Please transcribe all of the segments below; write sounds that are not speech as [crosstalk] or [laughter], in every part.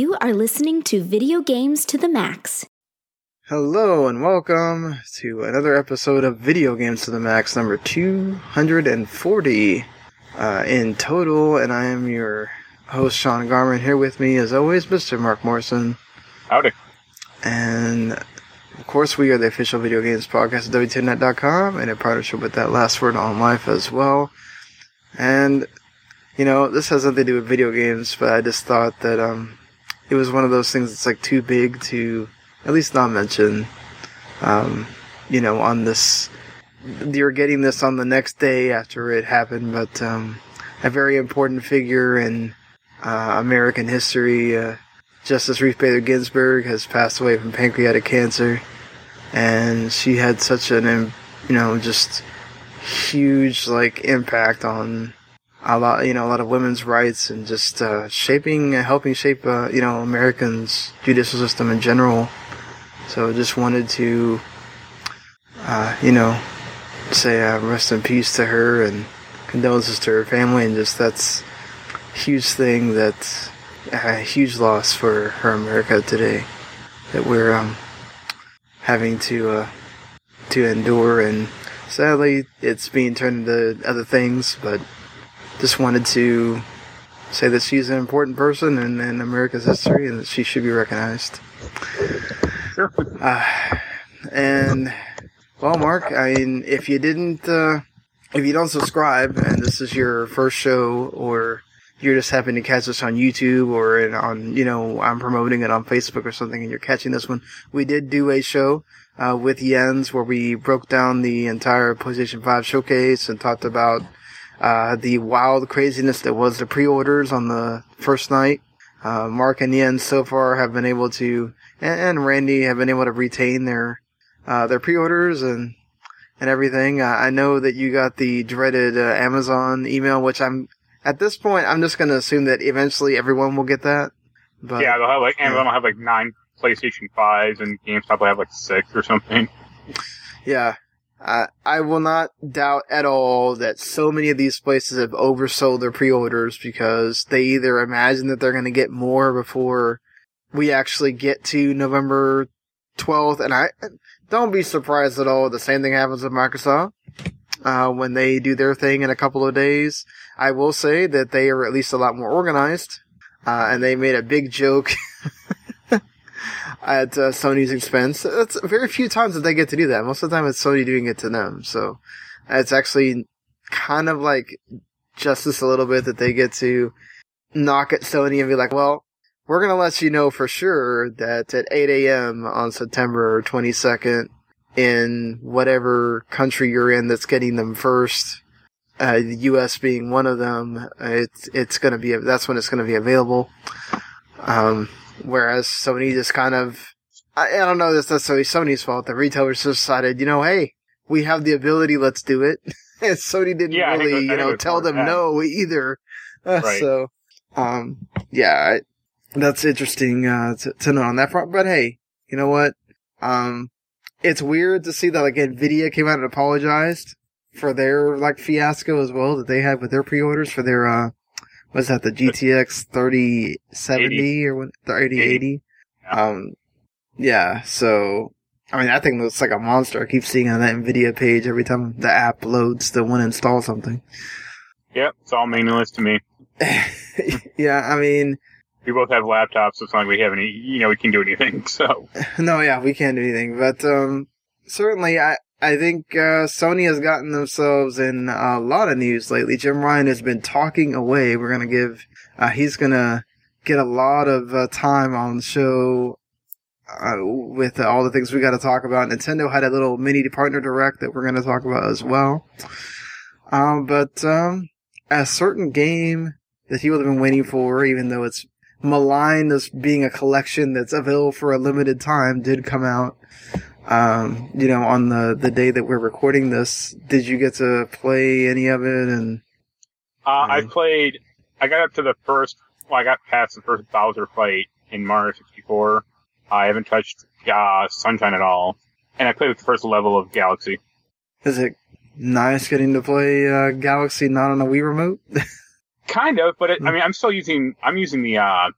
You are listening to Video Games to the Max. Hello and welcome to another episode of Video Games to the Max, number 240 uh, in total. And I am your host, Sean Garmer. Here with me, as always, Mr. Marc Morrison. Howdy. And of course, we are the official video games podcast at W2Mnet.com and in partnership with that last word on life as well. And, you know, this has nothing to do with video games, but I just thought that, um, it was one of those things that's like too big to at least not mention. Um, you know, on this, you're getting this on the next day after it happened, but um, a very important figure in uh, American history, uh, Justice Ruth Bader Ginsburg, has passed away from pancreatic cancer, and she had such an, you know, just huge like impact on a lot, you know, a lot of women's rights and just uh, shaping, helping shape, uh, you know, Americans' judicial system in general. So just wanted to, uh, you know, say uh, rest in peace to her and condolences to her family, and just that's a huge thing that a huge loss for her America today that we're um, having to uh, to endure, and sadly, it's being turned into other things, but just wanted to say that she's an important person in, in America's history and that she should be recognized. Sure. Uh, and well, Marc, I mean, if you didn't, uh, if you don't subscribe, and this is your first show, or you're just happen to catch us on YouTube or in, on, you know, I'm promoting it on Facebook or something, and you're catching this one, we did do a show uh, with Jens where we broke down the entire PlayStation 5 showcase and talked about uh, the wild craziness that was the pre-orders on the first night. Uh, Marc and Jens so far have been able to, and, and Randy have been able to retain their, uh, their pre-orders and, and everything. Uh, I know that you got the dreaded uh, Amazon email, which I'm, at this point, I'm just gonna assume that eventually everyone will get that. But, yeah, they'll have like Amazon will have like nine PlayStation fives and GameStop will have like six or something. Yeah. I will not doubt at all that so many of these places have oversold their pre-orders because they either imagine that they're going to get more before we actually get to November 12th. And I don't be surprised at all. The same thing happens with Microsoft. Uh, when they do their thing in a couple of days, I will say that they are at least a lot more organized. Uh, and they made a big joke [laughs] at uh, Sony's expense. That's very few times that they get to do that. Most of the time, it's Sony doing it to them. So it's actually kind of like justice a little bit that they get to knock at Sony and be like, "Well, we're gonna let you know for sure that at 8 a.m. on September 22nd, in whatever country you're in that's getting them first." Uh, the U.S. being one of them, it's it's gonna be that's when it's gonna be available. Um, Whereas Sony just kind of, I, I don't know, that's necessarily Sony's fault. The retailers just decided, you know, hey, we have the ability, let's do it. [laughs] and Sony didn't Yeah, really, was- you know, think it was tell them that. no either. [laughs] Uh, Right. So, um, yeah, I, that's interesting, uh, to, to know on that front. But hey, you know what? Um, it's weird to see that like Nvidia came out and apologized for their like fiasco as well that they had with their pre-orders for their, uh, what's that, the GTX 3070 or what, the 8080? Um, yeah, so, I mean, that thing looks like a monster. I keep seeing on that NVIDIA page every time the app loads to want to install something. Yep, it's all meaningless to me. [laughs] yeah, I mean, We both have laptops, so it's not like we have any, you know, we can do anything. [laughs] So [laughs] no, yeah, we can't do anything, but um, certainly, I I think uh, Sony has gotten themselves in a lot of news lately. Jim Ryan has been talking away. We're gonna give, uh, he's gonna get a lot of uh, time on the show. Uh, with all the things we got to talk about, Nintendo had a little mini partner direct that we're to talk about as well. Um, but um, a certain game that people have been waiting for, even though it's maligned as being a collection that's available for a limited time, did come out. Um, you know, on the the day that we're recording this, did you get to play any of it? And uh, I Mhm. played. I got up to the first. Well, I got past the first Bowser fight in Mario 64. I haven't touched uh, Sunshine at all, and I played with the first level of Galaxy. is it nice getting to play uh, Galaxy not on a Wii remote? [laughs] Kind of, but Hmm. it, I mean, I'm still using. I'm using the uh,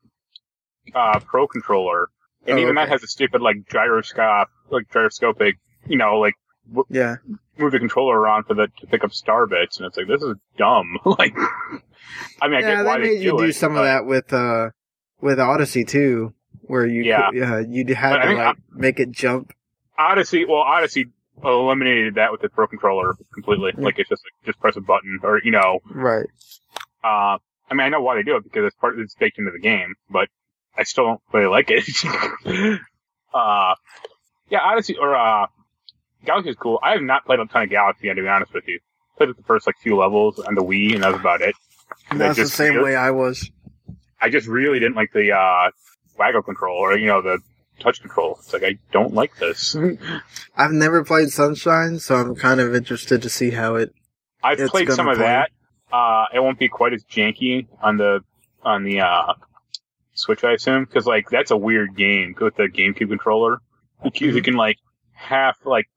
uh, Pro controller, and Oh, even that has a stupid like gyroscope, like gyroscopic. You know, like yeah. move the controller around for the to pick up star bits, and it's like this is dumb. [laughs] like, I mean, I yeah, get why they they you do it, some but- of that with uh with Odyssey too, where you Yeah. could- yeah you had But to like make it jump. Odyssey, well, Odyssey eliminated that with the Pro controller completely. Yeah. Like it's just like just press a button, or you know, Right. uh, I mean, I know why they do it because it's part it's baked into the game, but I still don't really like it. [laughs] uh, yeah, Odyssey or uh, Galaxy is cool. I have not played a ton of Galaxy, to be honest with you. Played the first like few levels on the Wii, and that was about it. And That's the just same really- way I was. I just really didn't like the uh, waggle control, or you know, the touch control. It's like I don't like this. [laughs] I've never played Sunshine, so I'm kind of interested to see how it. I've played some of that. Uh, it won't be quite as janky on the on the uh, Switch, I assume, because like that's a weird game with the GameCube controller. You can, Mm-hmm. can like half like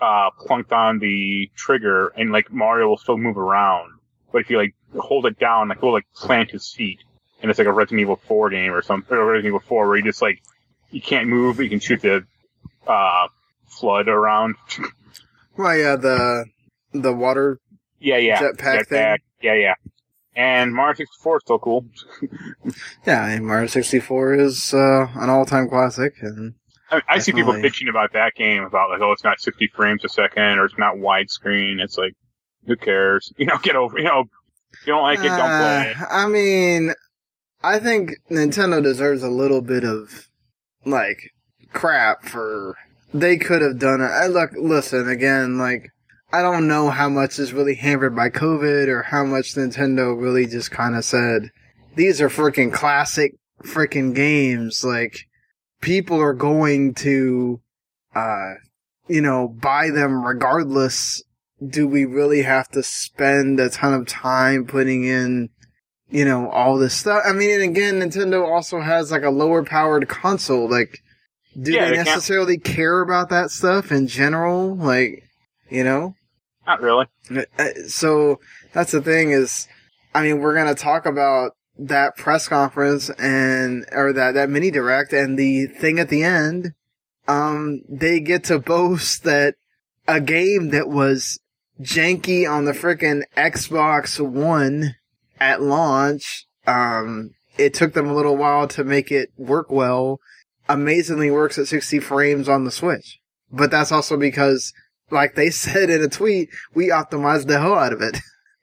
uh, plunked on the trigger, and like Mario will still move around. But if you like hold it down, like he'll like plant his feet, and it's like a Resident Evil 4 game or something, or Resident Evil 4 where you just like you can't move, but you can shoot the uh, flood around. [laughs] Well, yeah, the the water. Yeah, yeah. Jetpack thing? Yeah, yeah. And Mario 64 is still cool. [laughs] Yeah, and Mario 64 is uh, an all-time classic, and I, I see people bitching about that game about like, oh, it's not 60 frames a second or it's not widescreen. It's like, who cares? [laughs] You know, get over. You know, if you don't like it, don't play it. Uh, I mean, I think Nintendo deserves a little bit of like crap for they could have done it. I look, listen again, like I don't know how much is really hampered by COVID or how much Nintendo really just kind of said these are freaking classic freaking games. Like people are going to, uh, you know, buy them regardless do we really have to spend a ton of time putting in, you know, all this stuff? I mean, and again, Nintendo also has like a lower powered console. Like, do Yeah, they they can't- necessarily care about that stuff in general? Like, you know? Not really. Uh, So that's the thing is, I mean, we're gonna talk about that press conference and or that that mini direct and the thing at the end. Um, they get to boast that a game that was janky on the frickin' Xbox One at launch. Um, it took them a little while to make it work well. Amazingly works at 60 frames on the Switch. But that's also because, like they [laughs] said in a tweet, we optimized the hell out of it.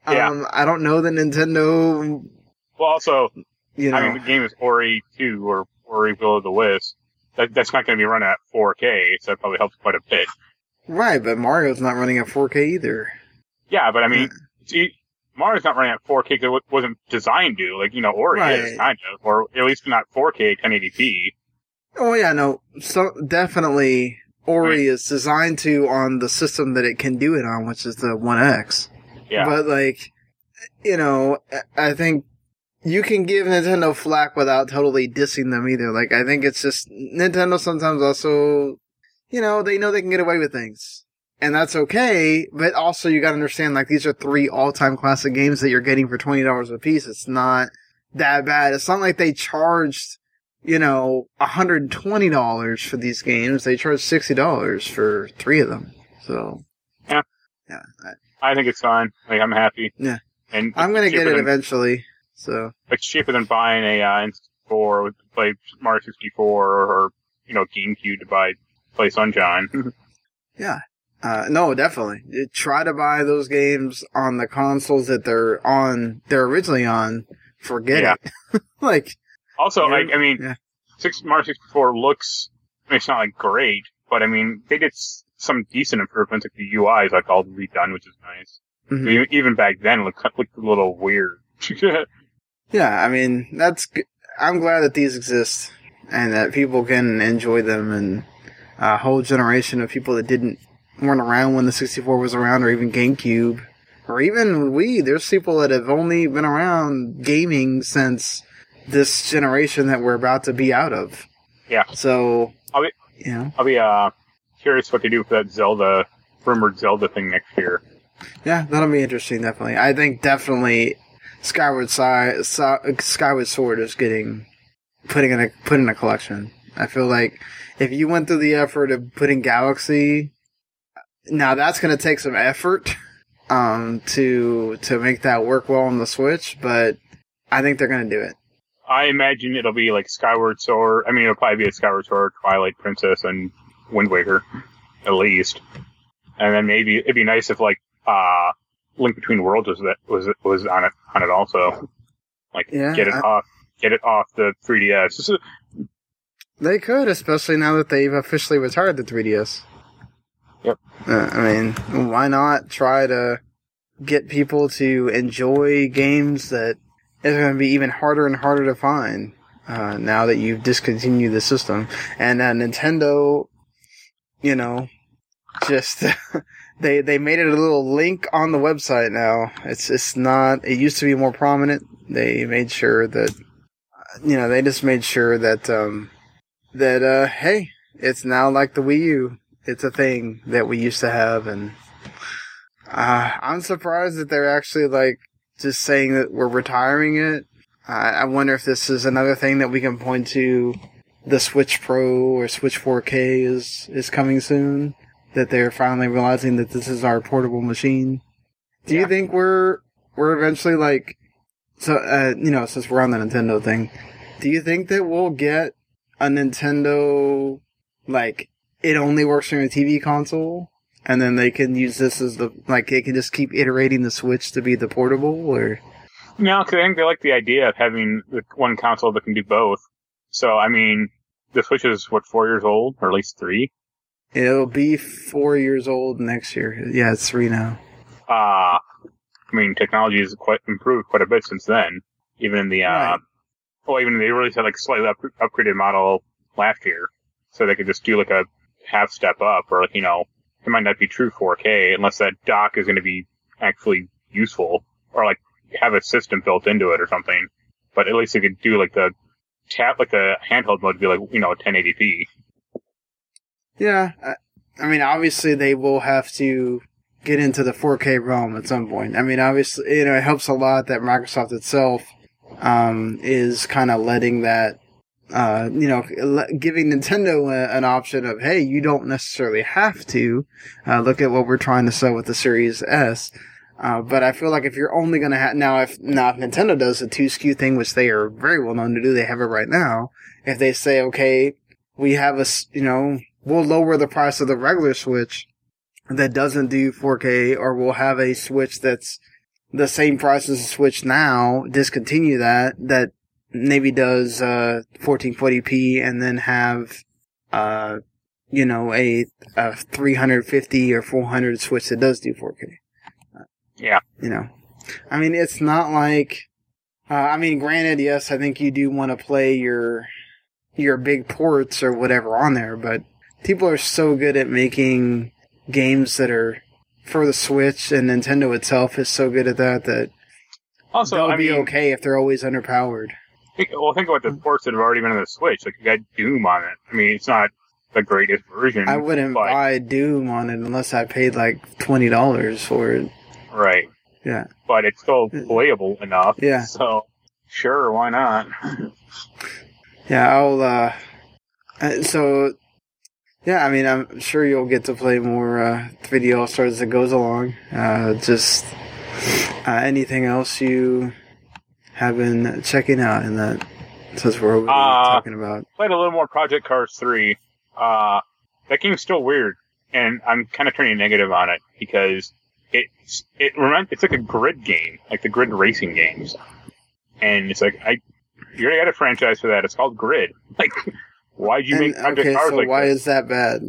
Yeah. Um, I don't know that Nintendo, Well, also, you know, I mean, the game is Ori 2 or Ori Will of the Wisp. That, that's not going to be run at 4K, so that probably helps quite a bit. right, but Mario's not running at 4K either. Yeah, but I mean, see, Mario's not running at 4K because it wasn't designed to. Like, you know, Ori Right. is, kind of. Or at least not 4K 1080p. Oh yeah, no, so definitely Ori hmm. is designed to on the system that it can do it on, which is the One X. Yeah. But like, you know, I- I think you can give Nintendo flack without totally dissing them either. Like, I think it's just Nintendo sometimes also, you know, they know they can get away with things. And that's okay, but also you gotta understand, like, these are three all-time classic games that you're getting for $20 a piece. It's not that bad. It's not like they charged, you know, $120 for these games. They charge $60 for three of them. So. Yeah. Yeah. I- I think it's fine. Like, I'm happy. Yeah. And I'm gonna get it than- eventually. So it's cheaper than buying a uh, N64 with play Mario 64 or, or you know GameCube to buy play Sunshine. [laughs] yeah, uh, no, definitely try to buy those games on the consoles that they're on. They're originally on. Forget Yeah. it. [laughs] like also, Yeah. like I mean, Yeah. six Mario 64 looks. I mean, it's not like great, but I mean, they did some decent improvements. Like the UI is like all redone, which is nice. Mhm. Even- Even back then, it looked, looked a little weird. [laughs] Yeah, I mean, that's—I'm glad that these exist and that people can enjoy them, and a whole generation of people that didn't weren't around when the 64 was around, or even GameCube, or even Wii. There's people that have only been around gaming since this generation that we're about to be out of. Yeah. So, I'll be- know, I'll be uh curious what they do for that Zelda rumored Zelda thing next year. yeah, that'll be interesting. Definitely, I think definitely Skyward Si- Si- Skyward Sword is getting putting in a put in a collection. I feel like if you went through the effort of putting Galaxy, now that's going to take some effort um to to make that work well on the Switch, but I think they're going to do it. I imagine it'll be like Skyward Sword. I mean, it'll probably be a Skyward Sword, Twilight Princess, and Wind Waker, at least. And then maybe it'd be nice if like uh Link Between Worlds was that was was on it on it also. Like Yeah, get it I- off get it off the 3DS. They could, especially now that they've officially retired the 3DS. Yep. Uh, I mean, why not try to get people to enjoy games that is going to be even harder and harder to find uh, now that you've discontinued the system? And uh, Nintendo, you know, just [laughs] they they made it a little link on the website now. It's it's not. It used to be more prominent. They made sure that you know they just made sure that um, that uh hey, it's now like the Wii U. It's a thing that we used to have and uh I'm surprised that they're actually like just saying that we're retiring it. I I wonder if this is another thing that we can point to the Switch Pro or Switch 4K is is coming soon that they're finally realizing that this is our portable machine. Do you think we're we're eventually like so uh you know since we're on the Nintendo thing, do you think that we'll get a Nintendo like it only works on a TV console, and then they can use this as the like they can just keep iterating the Switch to be the portable, or no, because I think they like the idea of having the one console that can do both. So I mean, the Switch is what four years old, or at least three. it'll be four years old next year. Yeah, it's three now. Uh, I mean, technology has quite improved quite a bit since then. Even in the, uh, Right. well, even they released a like slightly up- upgraded model last year, so they could just do like a half step up, or like you know, it might not be true 4K unless that dock is going to be actually useful, or like have a system built into it or something. But at least you could do like the tap, like the handheld mode, would be like you know 1080p. Yeah, I, I mean, obviously they will have to get into the 4K realm at some point. I mean, obviously, you know, it helps a lot that Microsoft itself um, is kind of letting that, uh, you know, giving Nintendo a, an option of, hey, you don't necessarily have to. Uh, look at what we're trying to sell with the Series S. Uh, but I feel like if you're only going to have now, if now if Nintendo does the two SKU thing, which they are very well known to do, they have it right now. If they say, okay, we have a, you know, we'll lower the price of the regular Switch that doesn't do 4K, or we'll have a Switch that's the same price as the Switch now, discontinue that, that maybe does, uh, 1440p and then have, uh, you know, a, a 350 or 400 Switch that does do 4K. Yeah. You know, I mean, it's not like, uh, I mean, granted, yes, I think you do want to play your, your big ports or whatever on there, but people are so good at making games that are for the Switch, and Nintendo itself is so good at that that Also, they'll I be mean, okay if they're always underpowered. Think, well, think about the ports that have already been on the Switch. Like you got Doom on it. I mean, it's not the greatest version. I wouldn't but, buy Doom on it unless I paid like twenty dollars for it. right, Yeah, but it's still playable enough. Yeah. So sure, why not? yeah. I'll. uh uh, So, yeah. I mean, I'm sure you'll get to play more uh 3D All Stars as it goes along. Uh Just uh, anything else you have been checking out in that since we're Uh, talking about? Played a little more Project Cars 3. Uh, that game's still weird, and I'm kind of turning negative on it because it's it remind, it's like a grid game, like the grid racing games, and it's like I you already got a franchise for that. It's called Grid. [laughs] Like, why'd you make Project okay, Cars so like why is that bad?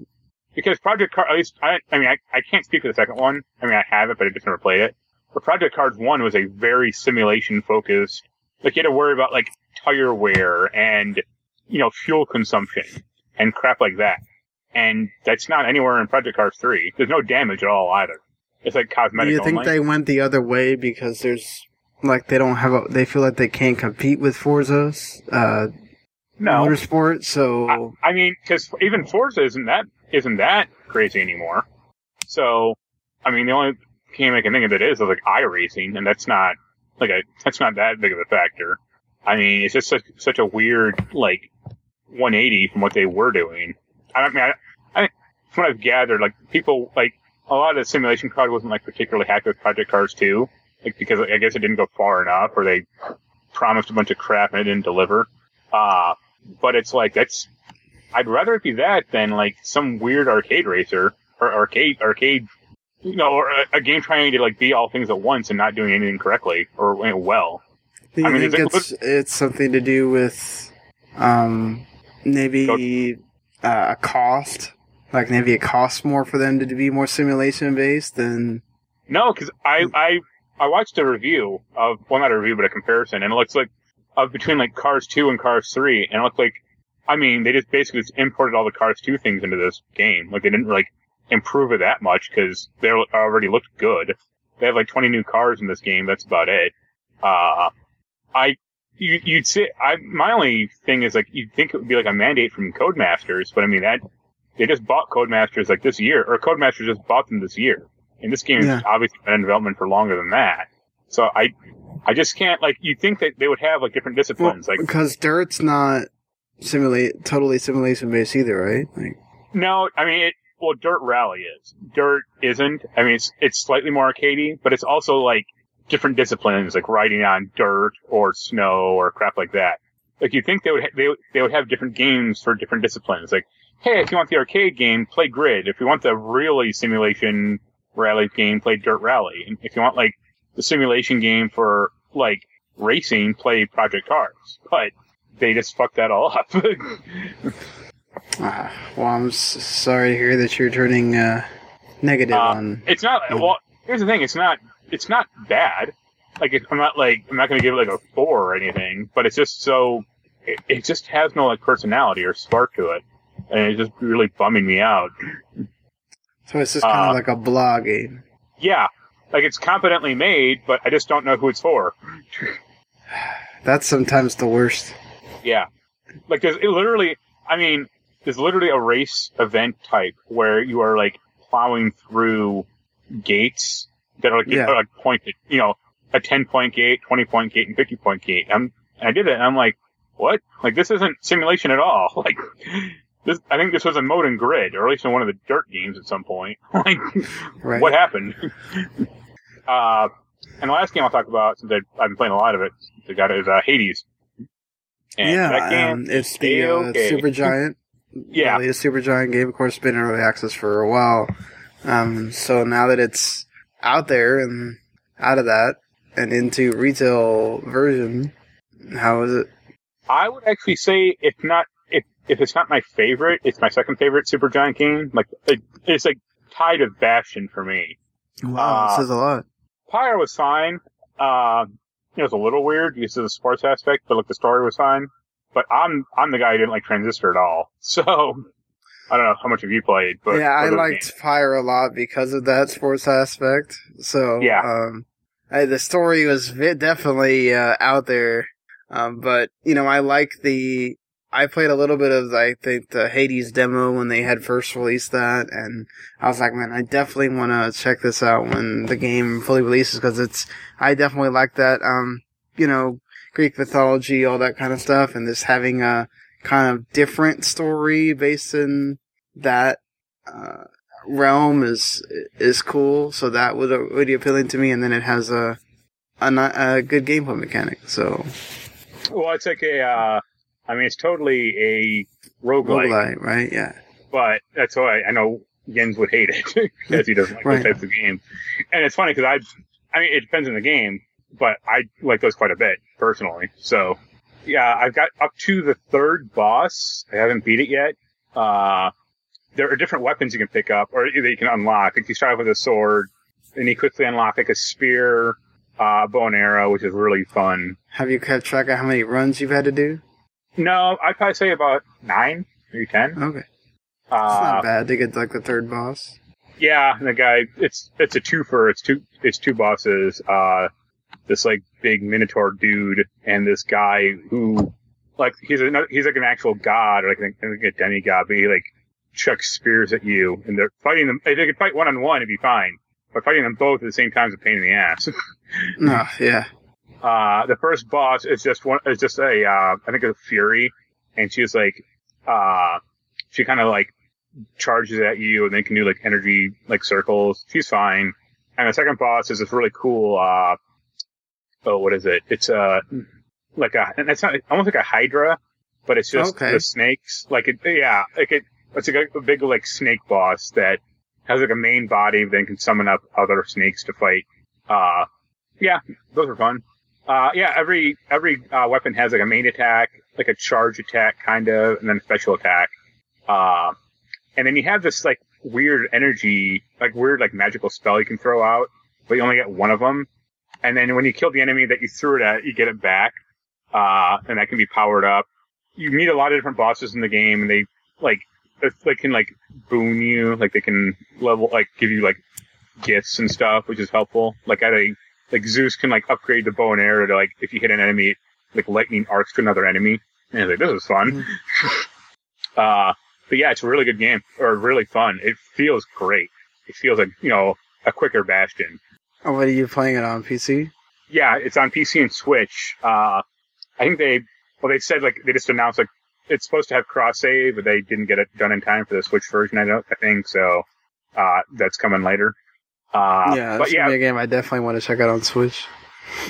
because Project Cars, at least I, I mean, I, I can't speak for the second one. I mean, I have it, but I just never played it. But Project Cars One was a very simulation focused. Like you had to worry about like tire wear and you know fuel consumption and crap like that. And that's not anywhere in Project Cars Three. There's no damage at all either. It's like cosmetic. Do you think only. they went the other way because there's like they don't have a they feel like they can't compete with Forza's uh no, motorsport, so I, I mean, because even Forza isn't that isn't that crazy anymore. So, I mean, the only game I can think of that is is like iRacing, and that's not like a that's not that big of a factor. I mean, it's just such, such a weird like 180 from what they were doing. I mean, I, I from what I've gathered, like people like a lot of the simulation crowd wasn't like particularly happy with Project Cars 2, like because I guess it didn't go far enough, or they promised a bunch of crap and it didn't deliver. Uh, but it's like that's I'd rather it be that than like some weird arcade racer or arcade arcade you know, or a, a game trying to like be all things at once and not doing anything correctly or you know, well. do you I mean, think it- it's it's something to do with um maybe uh, a cost? Like maybe it costs more for them to be more simulation based than No, because I I I watched a review of well not a review but a comparison and it looks like of between like Cars two and Cars three and it looked like I mean they just basically just imported all the Cars two things into this game like they didn't like improve it that much because they already looked good. They have like 20 new cars in this game. That's about it. Uh, I, you, you'd say, I, my only thing is like, you'd think it would be like a mandate from Codemasters, but I mean that, they just bought Codemasters like this year, or Codemasters just bought them this year. And this game Yeah. has obviously been in development for longer than that. So I, I just can't, like, you'd think that they would have like different disciplines, like, because dirt's not simulate totally simulation based either, right? Like No, I mean, it, well, Dirt Rally is. Dirt isn't. I mean, it's it's slightly more arcadey, but it's also like different disciplines, like riding on dirt or snow or crap like that. Like you think they would ha- they they would have different games for different disciplines. Like, hey, if you want the arcade game, play Grid. If you want the really simulation rally game, play Dirt Rally. And if you want like the simulation game for like racing, play Project Cars. But they just fucked that all up. [laughs] ah, well, I'm s- sorry to hear that you're turning uh, negative Uh, on. It's not. Well, here's the thing. It's not. It's not bad. Like it, I'm not like I'm not going to give it like a four or anything. But it's just so. It, it just has no like personality or spark to it, and it's just really bumming me out. So it's just kind uh, of like a blog game. Yeah, like it's competently made, but I just don't know who it's for. [sighs] That's sometimes the worst. Yeah, like there's it literally. I mean, there's literally a race event type where you are like plowing through gates that are like, Yeah. are, like pointed. You know, a 10 point gate, 20 point gate, and 50 point gate. I'm, and I did it, and I'm like, what? Like this isn't simulation at all. [laughs] Like this, I think this was a mode in grid, or at least in one of the dirt games at some point. [laughs] like, Right. what happened? [laughs] uh, and the last game I'll talk about, since I've, I've been playing a lot of it, the guy is uh, Hades. And that yeah, game, um, it's the uh, okay. Supergiant. Yeah, the latest Supergiant game, of course, been in early access for a while. Um, so now that it's out there and out of that and into retail version, how is it? I would actually say if not if if it's not my favorite, it's my second favorite Supergiant game. Like it, it's like tied of Bastion for me. Wow, Uh, says a lot. Pyre was fine. Uh, it was a little weird because of the sports aspect, but like the story was fine. But I'm I'm the guy who didn't like Transistor at all. [laughs] So I don't know how much of you played, but yeah, I liked games. Pyre a lot because of that sports aspect. So Yeah. um, I, the story was vi- definitely uh, out there. Um, but you know, I like the. I played a little bit of I think the Hades demo when they had first released that, and I was like, man, I definitely want to check this out when the game fully releases because it's. I definitely like that. Um, you know, Greek mythology, all that kind of stuff, and this having a kind of different story based in that uh, realm is is cool. So that was really appealing to me. And then it has a a, a good gameplay mechanic. So Well, it's like a. Uh, I mean, it's totally a roguelike, roguelite, right? Yeah. but that's why I know Jens would hate it [laughs] because he doesn't like Right. those types of games. And it's funny because I, I mean, it depends on the game, but I like those quite a bit personally. So, yeah, I've got up to the third boss. I haven't beat it yet. Uh, there are different weapons you can pick up or that you can unlock. Like you start off with a sword, and you quickly unlock like a spear, uh, bow and arrow, which is really fun. Have you kept track of how many runs you've had to do? No, I'd probably say about nine, maybe ten. Okay, it's Uh, not bad to get like the third boss. Yeah, and the guy, it's it's a twofer. It's two it's two bosses. Uh, this like big minotaur dude and this guy who, like, he's a he's like an actual god or like, like a demigod, but he like chucks spears at you, and they're fighting them. If they could fight one on one, it'd be fine. But fighting them both at the same time is a pain in the ass. [laughs] No, yeah. Uh, the first boss is just one, is just a, uh, I think a Fury, and she's like, uh, she kind of like charges at you and then can do like energy, like circles. She's fine. And the second boss is this really cool, uh, oh, what is it? It's, uh, like a, and it's not, almost like a Hydra, but it's just Okay. the snakes. Like it, yeah, like it, it's like a, a big like snake boss that has like a main body, then can summon up other snakes to fight. Uh, yeah, those are fun. Uh, yeah, every every uh, weapon has like a main attack, like a charge attack, kind of, and then a special attack. Uh, and then you have this like weird energy, like weird like magical spell you can throw out, but you only get one of them. And then when you kill the enemy that you threw it at, you get it back, uh, and that can be powered up. You meet a lot of different bosses in the game, and they like they can like boon you, like they can level, like give you like gifts and stuff, which is helpful. Like at a like Zeus can like upgrade the bow and arrow to like if you hit an enemy, like lightning arcs to another enemy. And it's like this is fun. [laughs] uh, but yeah, it's a really good game or really fun. It feels great. It feels like you know a quicker Bastion. Oh, what are you playing it on PC? Yeah, it's on PC and Switch. Uh, I think they well they said like they just announced like it's supposed to have cross save, but they didn't get it done in time for the Switch version. I don't I think so. Uh, that's coming later. Uh, yeah, but yeah, a game I definitely want to check out on Switch.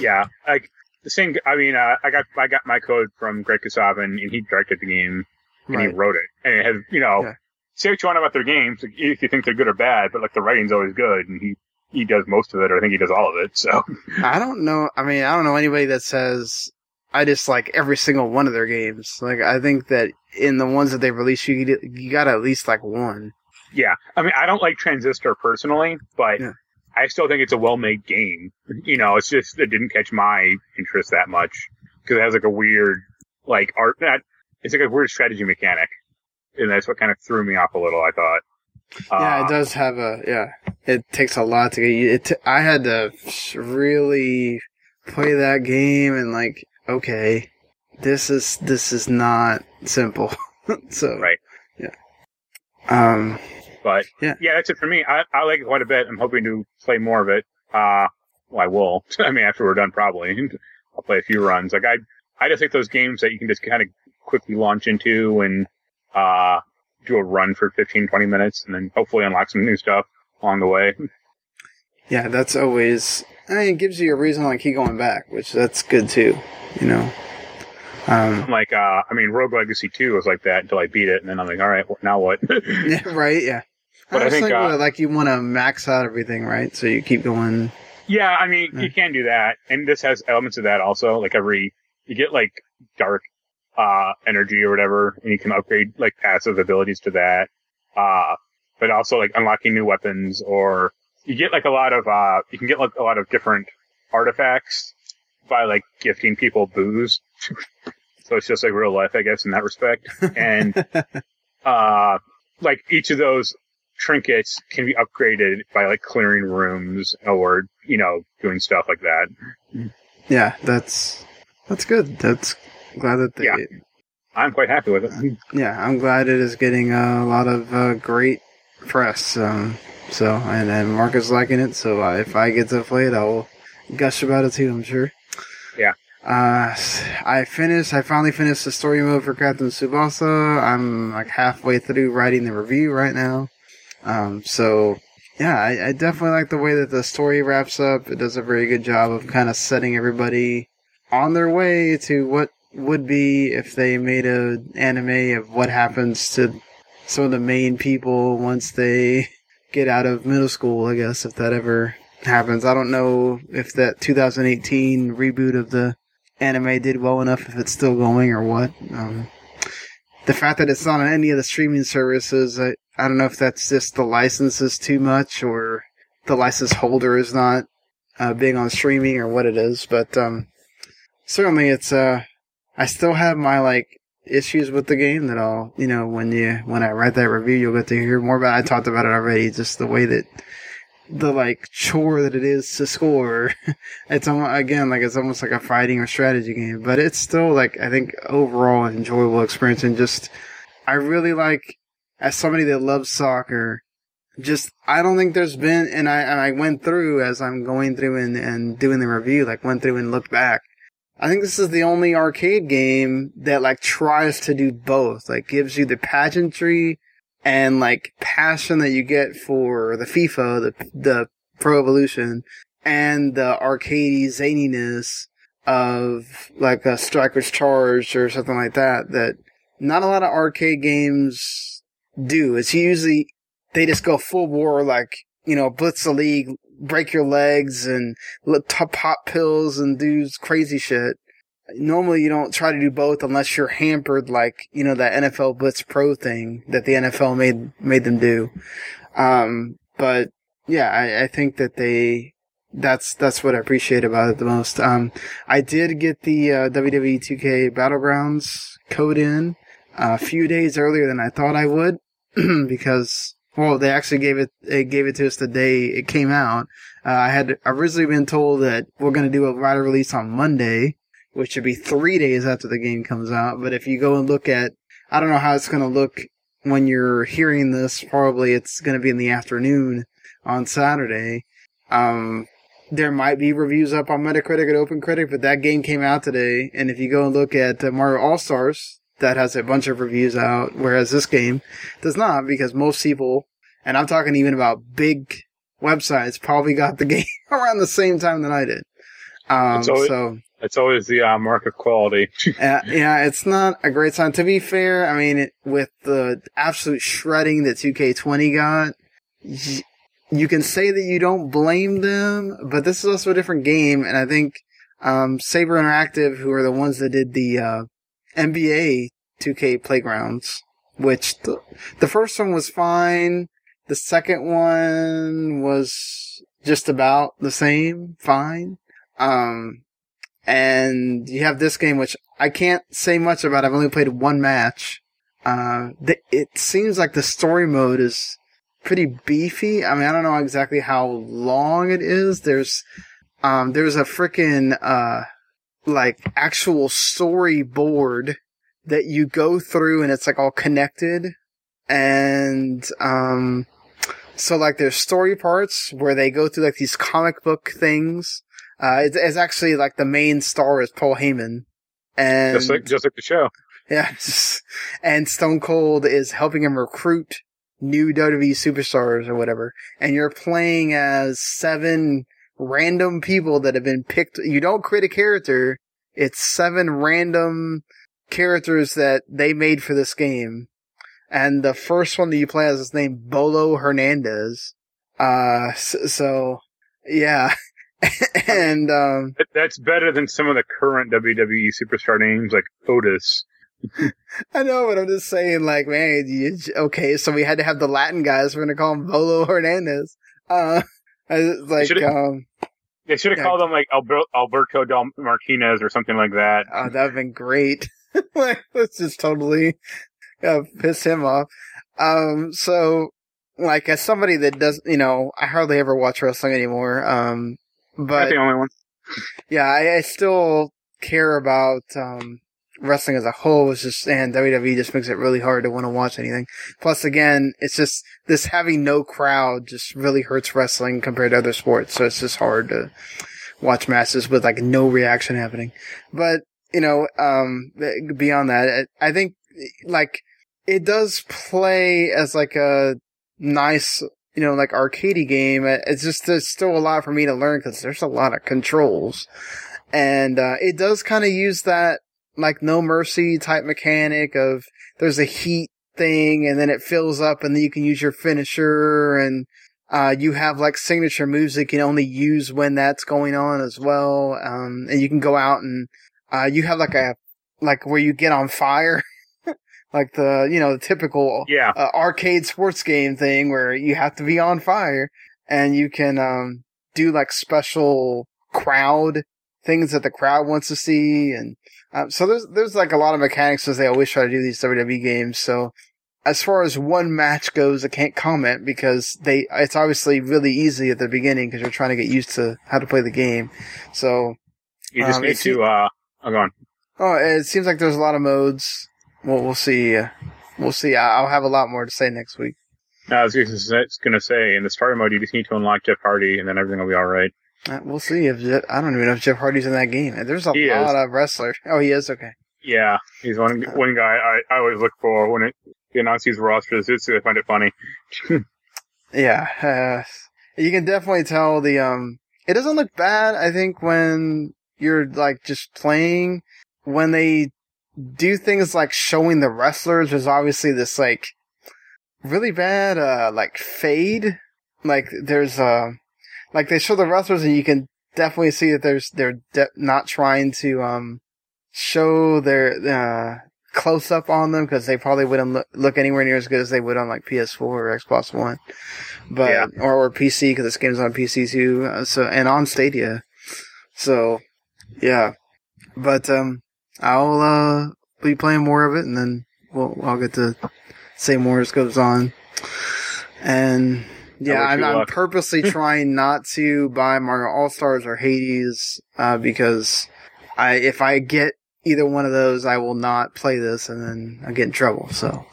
yeah, like the same. I mean, uh, I got I got my code from Greg Kasavin, and he directed the game and he wrote it, and it has you know Yeah. say what you want about their games, if you think they're good or bad, but like the writing's always good, and he he does most of it, or I think he does all of it. So I don't know. I mean, I don't know anybody that says I dislike every single one of their games. Like, I think that in the ones that they release, you you got at least like one. yeah, I mean, I don't like Transistor personally, but Yeah. I still think it's a well made game. You know, it's just it didn't catch my interest that much because it has like a weird like art. Not, it's like a weird strategy mechanic, and that's what kind of threw me off a little. I thought. Yeah, Uh, it does have a yeah. It takes a lot to get you. It t- I had to really play that game and like, okay, this is this is not simple. [laughs] so Right. yeah. Um. But Yeah. yeah, that's it for me. I, I like it quite a bit. I'm hoping to play more of it. Uh, well, I will. [laughs] I mean, after we're done, probably. [laughs] I'll play a few runs. Like I, I just like those games that you can just kind of quickly launch into and, uh, do a run for 15, 20 minutes and then hopefully unlock some new stuff along the way. Yeah, that's always. I mean, it gives you a reason to keep going back, which that's good too. You know. Um. Like, uh, I mean, Rogue Legacy 2 was like that until I beat it and then I'm like, all right, now what? [laughs] Yeah. Right. Yeah. But I was think, uh, like you want to max out everything, right? So you keep going. Yeah, I mean, Yeah. you can do that, and this has elements of that also. Like every, you get like dark, uh, energy or whatever, and you can upgrade like passive abilities to that. Uh, but also like unlocking new weapons, or you get like a lot of, uh, you can get like a lot of different artifacts by like gifting people booze. [laughs] so it's just like real life, I guess, in that respect. [laughs] And, uh, like each of those trinkets can be upgraded by like clearing rooms or you know doing stuff like that. Yeah, that's that's good. That's glad that they. Yeah. I'm quite happy with it. Yeah, I'm glad it is getting a lot of uh, great press. Um, so and, and Marc is liking it. So I, if I get to play it, I will gush about it too. I'm sure. Yeah. Uh, I finished. I finally finished the story mode for Captain Tsubasa. I'm like halfway through writing the review right now. Um, so yeah, I, I definitely like the way that the story wraps up. It does a very good job of kind of setting everybody on their way to what would be if they made a anime of what happens to some of the main people once they [laughs] get out of middle school, I guess, if that ever happens. I don't know if that 2018 reboot of the anime did well enough, if it's still going or what. Um, the fact that it's not on any of the streaming services, I, I don't know if that's just the licenses too much or the license holder is not uh, being on streaming or what it is, but um, certainly it's uh, I still have my like issues with the game that I'll you know when you when I write that review you'll get to hear more about. It. I talked about it already, just the way that the like chore that it is to score. [laughs] it's almost, again like it's almost like a fighting or strategy game, but it's still like I think overall an enjoyable experience and just I really like as somebody that loves soccer. Just I don't think there's been and I and I went through as I'm going through and and doing the review like went through and looked back. I think this is the only arcade game that like tries to do both. Like gives you the pageantry and like passion that you get for the FIFA, the the Pro Evolution, and the arcadey zaniness of like a Strikers Charged or something like that. That not a lot of arcade games do. It's usually they just go full bore, like you know, blitz the league, break your legs, and pop pills and do crazy shit normally you don't try to do both unless you're hampered like, you know, that NFL Blitz Pro thing that the NFL made, made them do. Um, but yeah, I, I think that they, that's, that's what I appreciate about it the most. Um, I did get the, uh, WWE 2K Battlegrounds code in uh, a few days earlier than I thought I would [clears throat] because, well, they actually gave it, they gave it to us the day it came out. Uh, I had originally been told that we're going to do a wider release on Monday which should be three days after the game comes out. But if you go and look at, I don't know how it's going to look when you're hearing this. Probably it's going to be in the afternoon on Saturday. Um, there might be reviews up on Metacritic and OpenCritic, but that game came out today. And if you go and look at uh, Mario All Stars, that has a bunch of reviews out, whereas this game does not, because most people, and I'm talking even about big websites, probably got the [laughs] game around the same time that I did. Um, so it's always the uh, mark of quality. [laughs] uh, yeah, it's not a great sign. To be fair, I mean, it, with the absolute shredding that 2K20 got, y- you can say that you don't blame them, but this is also a different game, and I think um, Saber Interactive, who are the ones that did the uh, NBA 2K Playgrounds, which the, the first one was fine, the second one was just about the same, fine. Um, and you have this game, which I can't say much about. I've only played one match. Uh, it seems like the story mode is pretty beefy. I mean, I don't know exactly how long it is. There's, um, there's a freaking, uh, like actual storyboard that you go through and it's like all connected. And, um, so like there's story parts where they go through like these comic book things uh, it's, it's, actually like the main star is Paul Heyman, and just like just like the show. Yeah, and Stone Cold is helping him recruit new WWE superstars or whatever, and you're playing as seven random people that have been picked. You don't create a character; it's seven random characters that they made for this game. And the first one that you play as is named Bolo Hernandez. Uh, so, so yeah. [laughs] and um, that's better than some of the current WWE superstar names like Otis. [laughs] I know, but I'm just saying, like, man, you, okay, so we had to have the Latin guys. We're gonna call him Bolo Hernandez. Uh, like, they um, they should have yeah. called him like Alber- Alberto Del Martinez or something like that. Oh, that'd been great. [laughs] like, let's just totally uh, piss him off. Um, so, like, as somebody that does, you know, I hardly ever watch wrestling anymore. Um, but the only one. [laughs] Yeah, I, I still care about um, wrestling as a whole. is just and WWE just makes it really hard to want to watch anything. Plus, again, it's just this having no crowd just really hurts wrestling compared to other sports. So it's just hard to watch matches with like no reaction happening. But you know, um, beyond that, I think like it does play as like a nice you know, like arcadey game. uh, It's just there's still a lot for me to learn because there's a lot of controls, and uh, it does kind of use that like no mercy type mechanic of there's a heat thing and then it fills up and then you can use your finisher and uh, you have like signature moves that you can only use when that's going on as well. Um, and you can go out and, uh, you have like a, like where you get on fire. [laughs] like the, you know, the typical, Yeah. uh, arcade sports game thing where you have to be on fire and you can, um, do like special crowd things that the crowd wants to see. And, um, so there's, there's like a lot of mechanics as they always try to do these WWE games. So, as far as one match goes, I can't comment because they, it's obviously really easy at the beginning because you're trying to get used to how to play the game. So, You just Um, need to, uh, oh, go on. oh, it seems like there's a lot of modes. Well, we'll see. Uh, we'll see. I'll have a lot more to say next week. I was going to say, in the starter mode, you just need to unlock Jeff Hardy, and then everything will be all right. Uh, we'll see if Je- I don't even know if Jeff Hardy's in that game. There's a He lot is. of wrestlers. Oh, he is okay. Yeah, he's one one guy I, I always look for when it he announces rosters. It's, I find it funny. [laughs] Yeah, uh, you can definitely tell the um. It doesn't look bad. I think when you're like just playing, when they do things like showing the wrestlers, there's obviously this like really bad uh like fade. Like there's uh like they show the wrestlers and you can definitely see that there's they're de- not trying to um show their uh close up on them because they probably wouldn't look, look anywhere near as good as they would on like PS4 or Xbox One, but Yeah. or, or PC because this game's on PC too. Uh, so and on Stadia, so yeah. But um, I'll uh be playing more of it and then we'll I'll get to say more as goes on. And yeah, I'm, I'm purposely [laughs] trying not to buy Mario All Stars or Hades uh, because I if I get either one of those, I will not play this, and then I get in trouble. So,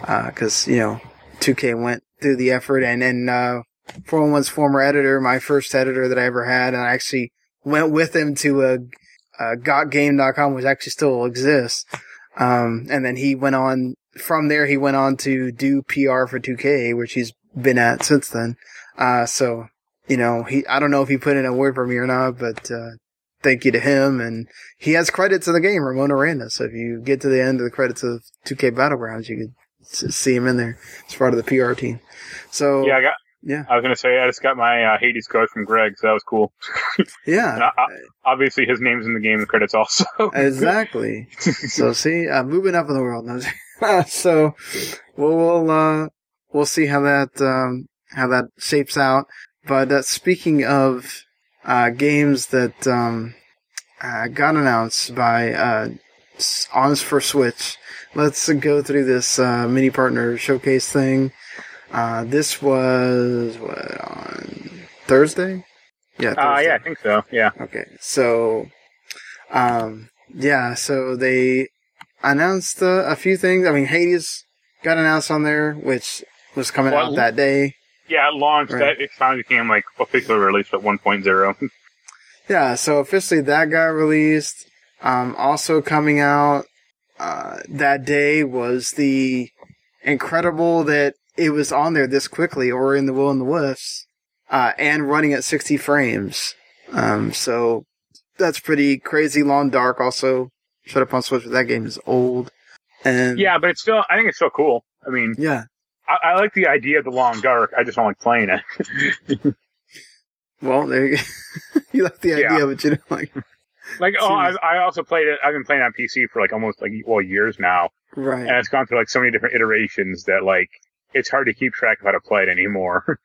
because you know, 2K went through the effort, and and uh, 401's former editor, my first editor that I ever had, and I actually went with him to a, a gotgame.com, which actually still exists. Um, and then he went on from there. He went on to do PR for 2K, which he's been at since then. Uh, so you know, he I don't know if he put in a word for me or not, but uh, thank you to him. And he has credits in the game, Ramon Aranda. So if you get to the end of the credits of 2K Battlegrounds, you could see him in there as part of the PR team. So Yeah, I got. yeah, I was going to say I just got my uh, Hades card from Greg, so that was cool. [laughs] yeah, I, I, obviously, his name's in the game, the credits also. [laughs] exactly. [laughs] so see, uh, moving up in the world. So we'll we'll uh, we'll see how that um, how that shapes out. But uh, speaking of uh, games that um, uh, got announced by uh, on for Switch, let's go through this uh, mini partner showcase thing. Uh, this was what on Thursday? Yeah, uh, Thursday. yeah, I think so. Yeah. Okay, so, um, yeah, so they announced uh, a few things. I mean, Hades got announced on there, which was coming Well, out that day. Yeah, it launched. Right. That, it finally became like officially released at 1.0. [laughs] Yeah, so officially that got released. Um, also coming out uh, that day was the incredible that it was on there this quickly, Ori and the Will of the Wisps, uh, and running at 60 frames. Um, so that's pretty crazy. Long Dark also shut up on Switch, but that game is old. And yeah, but it's still. I think it's still cool. I mean, yeah. I, I like the idea of the long dark. I just don't like playing it. [laughs] Well, there you go. [laughs] you like the idea, Yeah. but you don't like [laughs] like, oh, I, I also played it. I've been playing on PC for like almost like well years now, right. and it's gone through like so many different iterations that like it's hard to keep track of how to play it anymore.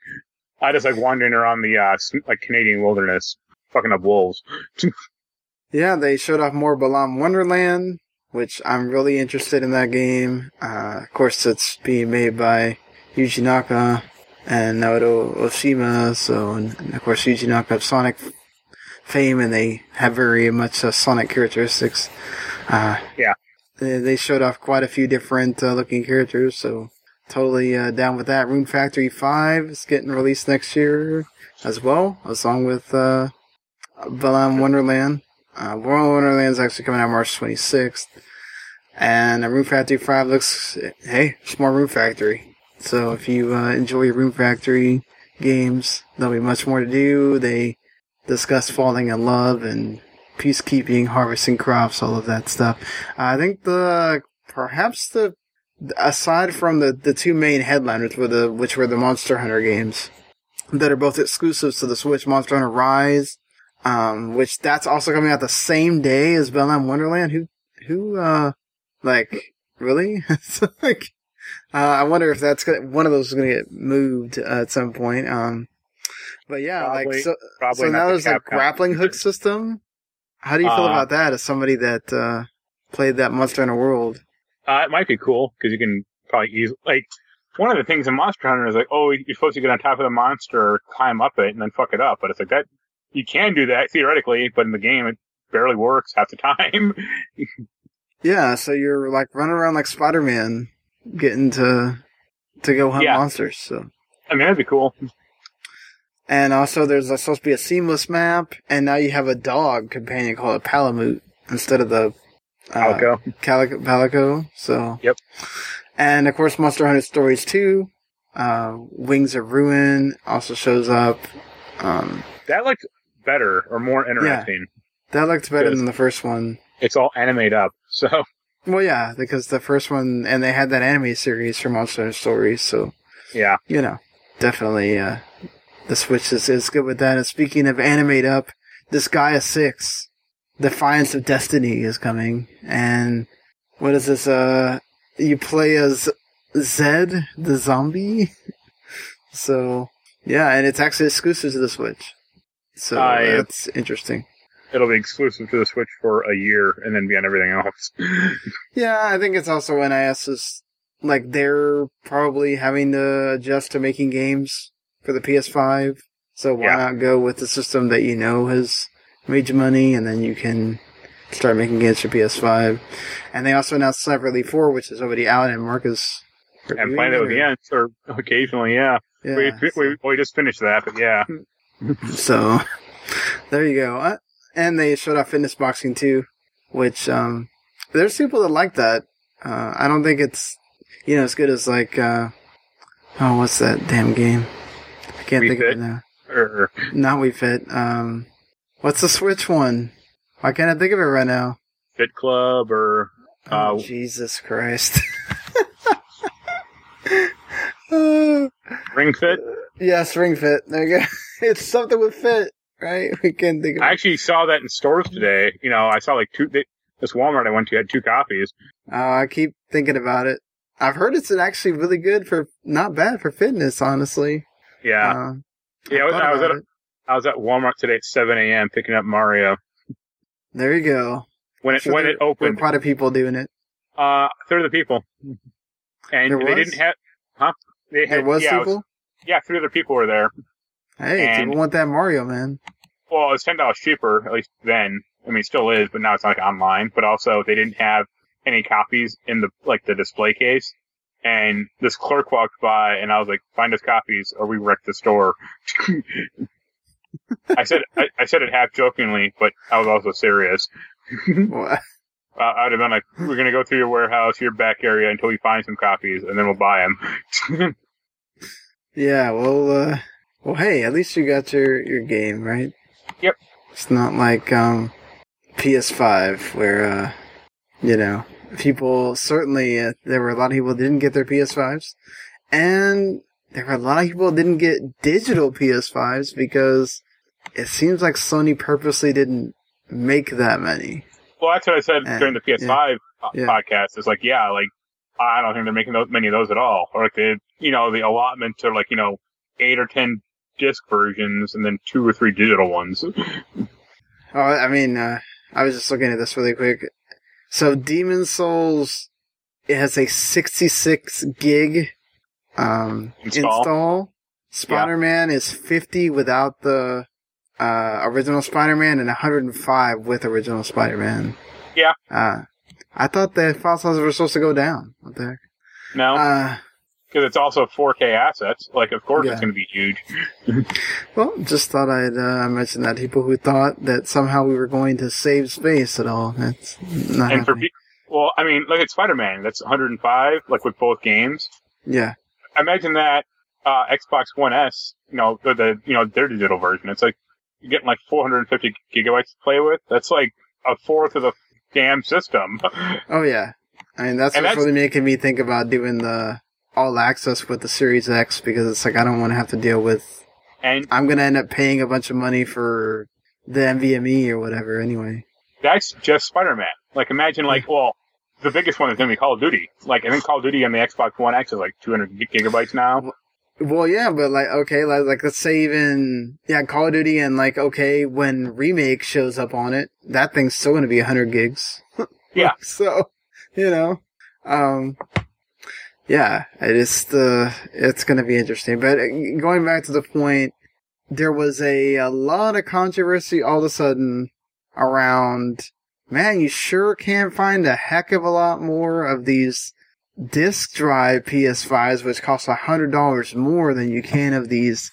I just like wandering around the uh, like Canadian wilderness, fucking up wolves. Yeah, they showed off more Balan Wonderland, which I'm really interested in that game. Uh, of course, it's being made by Yuji Naka and Naoto Oshima, so, and, and of course, Yuji Naka have Sonic fame, and they have very much uh, Sonic characteristics. Uh, Yeah. They, they showed off quite a few different uh, looking characters, so totally uh, down with that. Rune Factory 5 is getting released next year as well, along with uh, Balan Wonderland. Uh, World Wonderland is actually coming out March 26th. And Rune Factory 5 looks, hey, it's more Rune Factory. So if you uh, enjoy Rune Factory games, there'll be much more to do. They discuss falling in love and peacekeeping, harvesting crops, all of that stuff. I think the perhaps the aside from the the two main headliners were the which were the Monster Hunter games that are both exclusives to the Switch, Monster Hunter Rise, um, which that's also coming out the same day as Balan Wonderland. Who who uh like really? [laughs] like uh, I wonder if that's gonna, one of those is going to get moved uh, at some point. Um, but yeah, Probably- like so, Probably so now the there's a Capcom. grappling hook system. How do you feel Uh, about that as somebody that uh, played that Monster Hunter World? Uh, it might be cool because you can probably use like one of the things in Monster Hunter is like, oh, you're supposed to get on top of the monster, climb up it, and then fuck it up. But it's like that you can do that theoretically, but in the game it barely works half the time. [laughs] Yeah, so you're like running around like Spider Man, getting to to go hunt Yeah. monsters. So I mean, that'd be cool. and also there's supposed to be a seamless map, and now you have a dog companion called a Palamute instead of the uh, Alco. Calico, Palico. So Yep. and of course Monster Hunter Stories two, uh, Wings of Ruin also shows up. Um, That looked better or more interesting. that looked better than the first one. It's all animate up, [laughs] so Well, yeah, because the first one, and they had that anime series for Monster Stories, so yeah. you know, definitely uh, the Switch is, is good with that. And speaking of animate up, Disgaea 6, Defiance of Destiny is coming. And what is this? Uh, you play as Zed, the zombie. [laughs] so, yeah, and it's actually exclusive to the Switch. So I- that's interesting. It'll be exclusive to the Switch for a year and then be on everything else. [laughs] Yeah, I think it's also NIS is like they're probably having to adjust to making games for the PS5. So why Yeah. not go with the system that you know has made you money, and then you can start making games for PS5. And they also announced Sniper Elite 4, which is already out, and Marcus and it with the ends, or occasionally, yeah. Yeah, we, we, we just finished that, but yeah. [laughs] so there you go. Uh, And they showed off fitness boxing too, which um, there's people that like that. Uh, I don't think it's you know as good as like uh, oh what's that damn game? I can't Wii think Fit? of it now. Or, Not Wii Fit. Um, what's the Switch one? Why can't I think of it right now? Fit Club, or Oh Uh, Jesus Christ! [laughs] Uh, Ring Fit. yes, Ring Fit. There you go. [laughs] It's something with fit, right? [laughs] We can't think of I actually saw that in stores today. You know, I saw like two. They, this Walmart I went to had two copies. Oh, I keep thinking about it. I've heard it's actually really good for, not bad for fitness, honestly. Yeah, Uh, yeah. I was, I was at a. I was at Walmart today at 7 a.m. picking up Mario There you go. when it So when it opened. quite a people doing it. Uh, third of the people, [laughs] and they didn't have, huh? They had, There was yeah, people. yeah, three other people were there. Hey, and- people want that Mario, man. Well, it's ten dollars cheaper, at least then. I mean, it still is, but now it's not like online. But also, they didn't have any copies in the like the display case. And this clerk walked by, and I was like, "Find us copies, or we wreck the store." [laughs] I said, I, I said it half jokingly, but I was also serious. [laughs] [laughs] Uh, I would have been like, "We're gonna go through your warehouse, your back area, until we find some copies, and then we'll buy them." [laughs] yeah, well, uh, well, hey, at least you got your, your game, right? Yep. It's not like, um, PS5 where, uh, you know, people certainly, uh, there were a lot of people that didn't get their PS5s. And there were a lot of people that didn't get digital PS5s because it seems like Sony purposely didn't make that many. Well, that's what I said Uh, during the PS5 po- Yeah. podcast. It's like, yeah, like I don't think they're making those, many of those at all. Or like the, you know, the allotment to like, you know, eight or ten disc versions and then two or three digital ones. [laughs] Oh, I mean, uh, I was just looking at this really quick. So, Demon Souls, it has a 66 gig, um, Install. install. Spider-Man is 50 without the, uh, original Spider-Man and 105 with original Spider-Man. Yeah. Uh, I thought the file sizes were supposed to go down. What the heck? No, Uh, because it's also 4K assets. Like, of course Yeah. it's going to be huge. [laughs] well, just thought I'd, uh, mention that people who thought that somehow we were going to save space at all. That's not And for happening. pe- well, I mean, look at Spider-Man. That's 105, like with both games. Yeah. imagine that uh, Xbox One S, you know, the, the you know their digital version. It's like getting like 450 gigabytes to play with. That's like a fourth of the damn system. [laughs] Oh yeah, I mean that's And what's that's- really making me think about doing the all access with the Series X because it's like I don't want to have to deal with. And I'm gonna end up paying a bunch of money for the NVMe or whatever anyway. that's just Spider-Man. Like imagine like, well, the biggest one is going to be Call of Duty. Like I think Call of Duty on the Xbox One X is like 200 gigabytes now. Well, yeah, but like, okay, like, like let's say even yeah, Call of Duty, and like, okay, when remake shows up on it, that thing's still gonna be 100 gigs. [laughs] Yeah. [laughs] so, you know, um, yeah, it is the it's gonna be interesting. But uh, going back to the point, there was a, a lot of controversy all of a sudden around. Man, you sure can't find a heck of a lot more of these disk drive PS5s, which cost a hundred dollars more than you can of these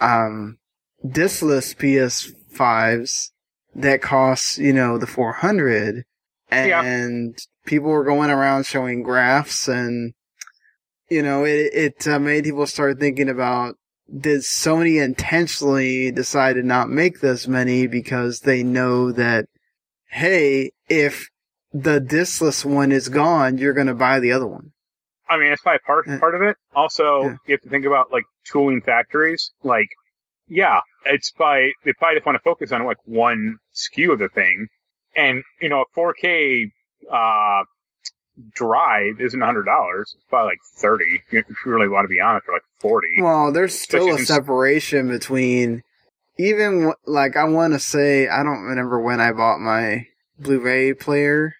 um, diskless PS5s that cost you know the four hundred, Yeah. and people were going around showing graphs, and you know it it uh, made people start thinking about did Sony intentionally decide to not make this many because they know that hey if the diskless one is gone, you're going to buy the other one. I mean, it's probably part Yeah. part of it. Also, Yeah. you have to think about like tooling factories. Like, yeah, it's by they probably just want to focus on like one SKU of the thing, and you know, a 4K uh, drive isn't hundred dollars. It's probably like thirty. If you really want to be honest, or like forty. Well, there's still a Especially since- separation between even like I want to say I don't remember when I bought my Blu-ray player,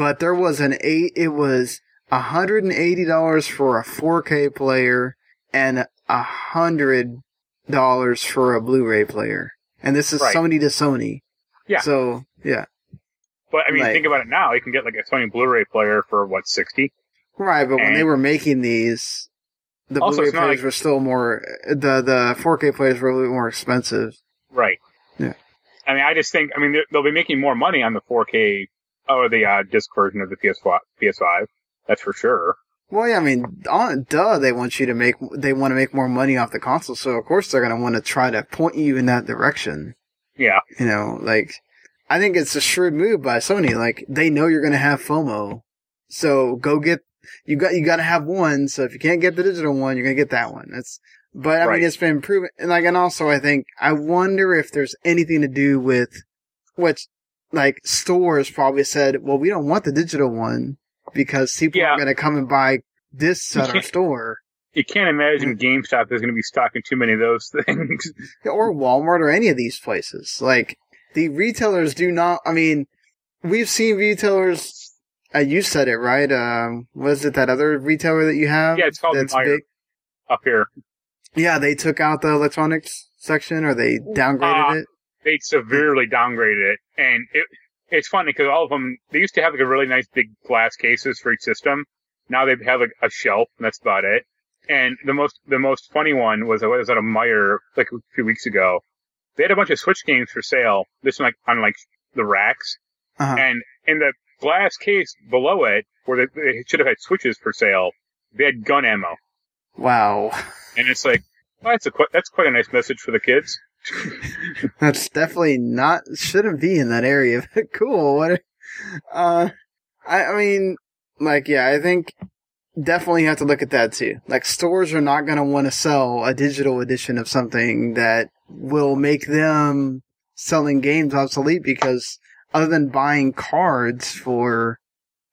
but there was an eight. It was hundred and eighty dollars for a 4K player and a hundred dollars for a Blu-ray player, and this is Right. Sony to Sony. Yeah. So yeah, But I mean, Like- think about it now. You can get like a Sony Blu-ray player for what sixty. right. But when they were making these. The Also, Blu-ray players like- were still more the the 4K players were a little more expensive. Right. Yeah. I mean, I just think, I mean, they'll be making more money on the 4K or the uh, disc version of the PS5, PS5. That's for sure. Well, yeah, I mean, on, duh, they want you to make, they want to make more money off the console, so of course they're going to want to try to point you in that direction. Yeah. You know, like, I think it's a shrewd move by Sony. Like, they know you're going to have FOMO. So go get, you got, you got to have one, so if you can't get the digital one, you're going to get that one. That's, but I Right. mean, it's been proven, and like, and also I think, I wonder if there's anything to do with, which, like, stores probably said, well, we don't want the digital one because people Yeah. are going to come and buy this at our store. You can't imagine GameStop is going to be stocking too many of those [laughs] things. or Walmart or any of these places. Like the retailers do not. I mean, we've seen retailers. Uh, you said it right. Um, was it that other retailer that you have? Yeah, it's called that's Meijer. big. Up here, Yeah, they took out the electronics section, or they downgraded Uh, it. They severely downgraded it, and it it's funny because all of them they used to have like a really nice big glass cases for each system. Now they have like a shelf, and that's about it. And the most the most funny one was I was at a Meijer like a few weeks ago. They had a bunch of Switch games for sale. This one like on like the racks, Uh-huh. and in the glass case below it, where they, they should have had switches for sale, they had gun ammo. Wow, And it's like, well, that's a qu- that's quite a nice message for the kids. [laughs] that's definitely not shouldn't be in that area. [laughs] But cool. What? Uh, I, I mean, like, yeah, I think definitely have to look at that too. Like stores are not going to want to sell a digital edition of something that will make them selling games obsolete because other than buying cards for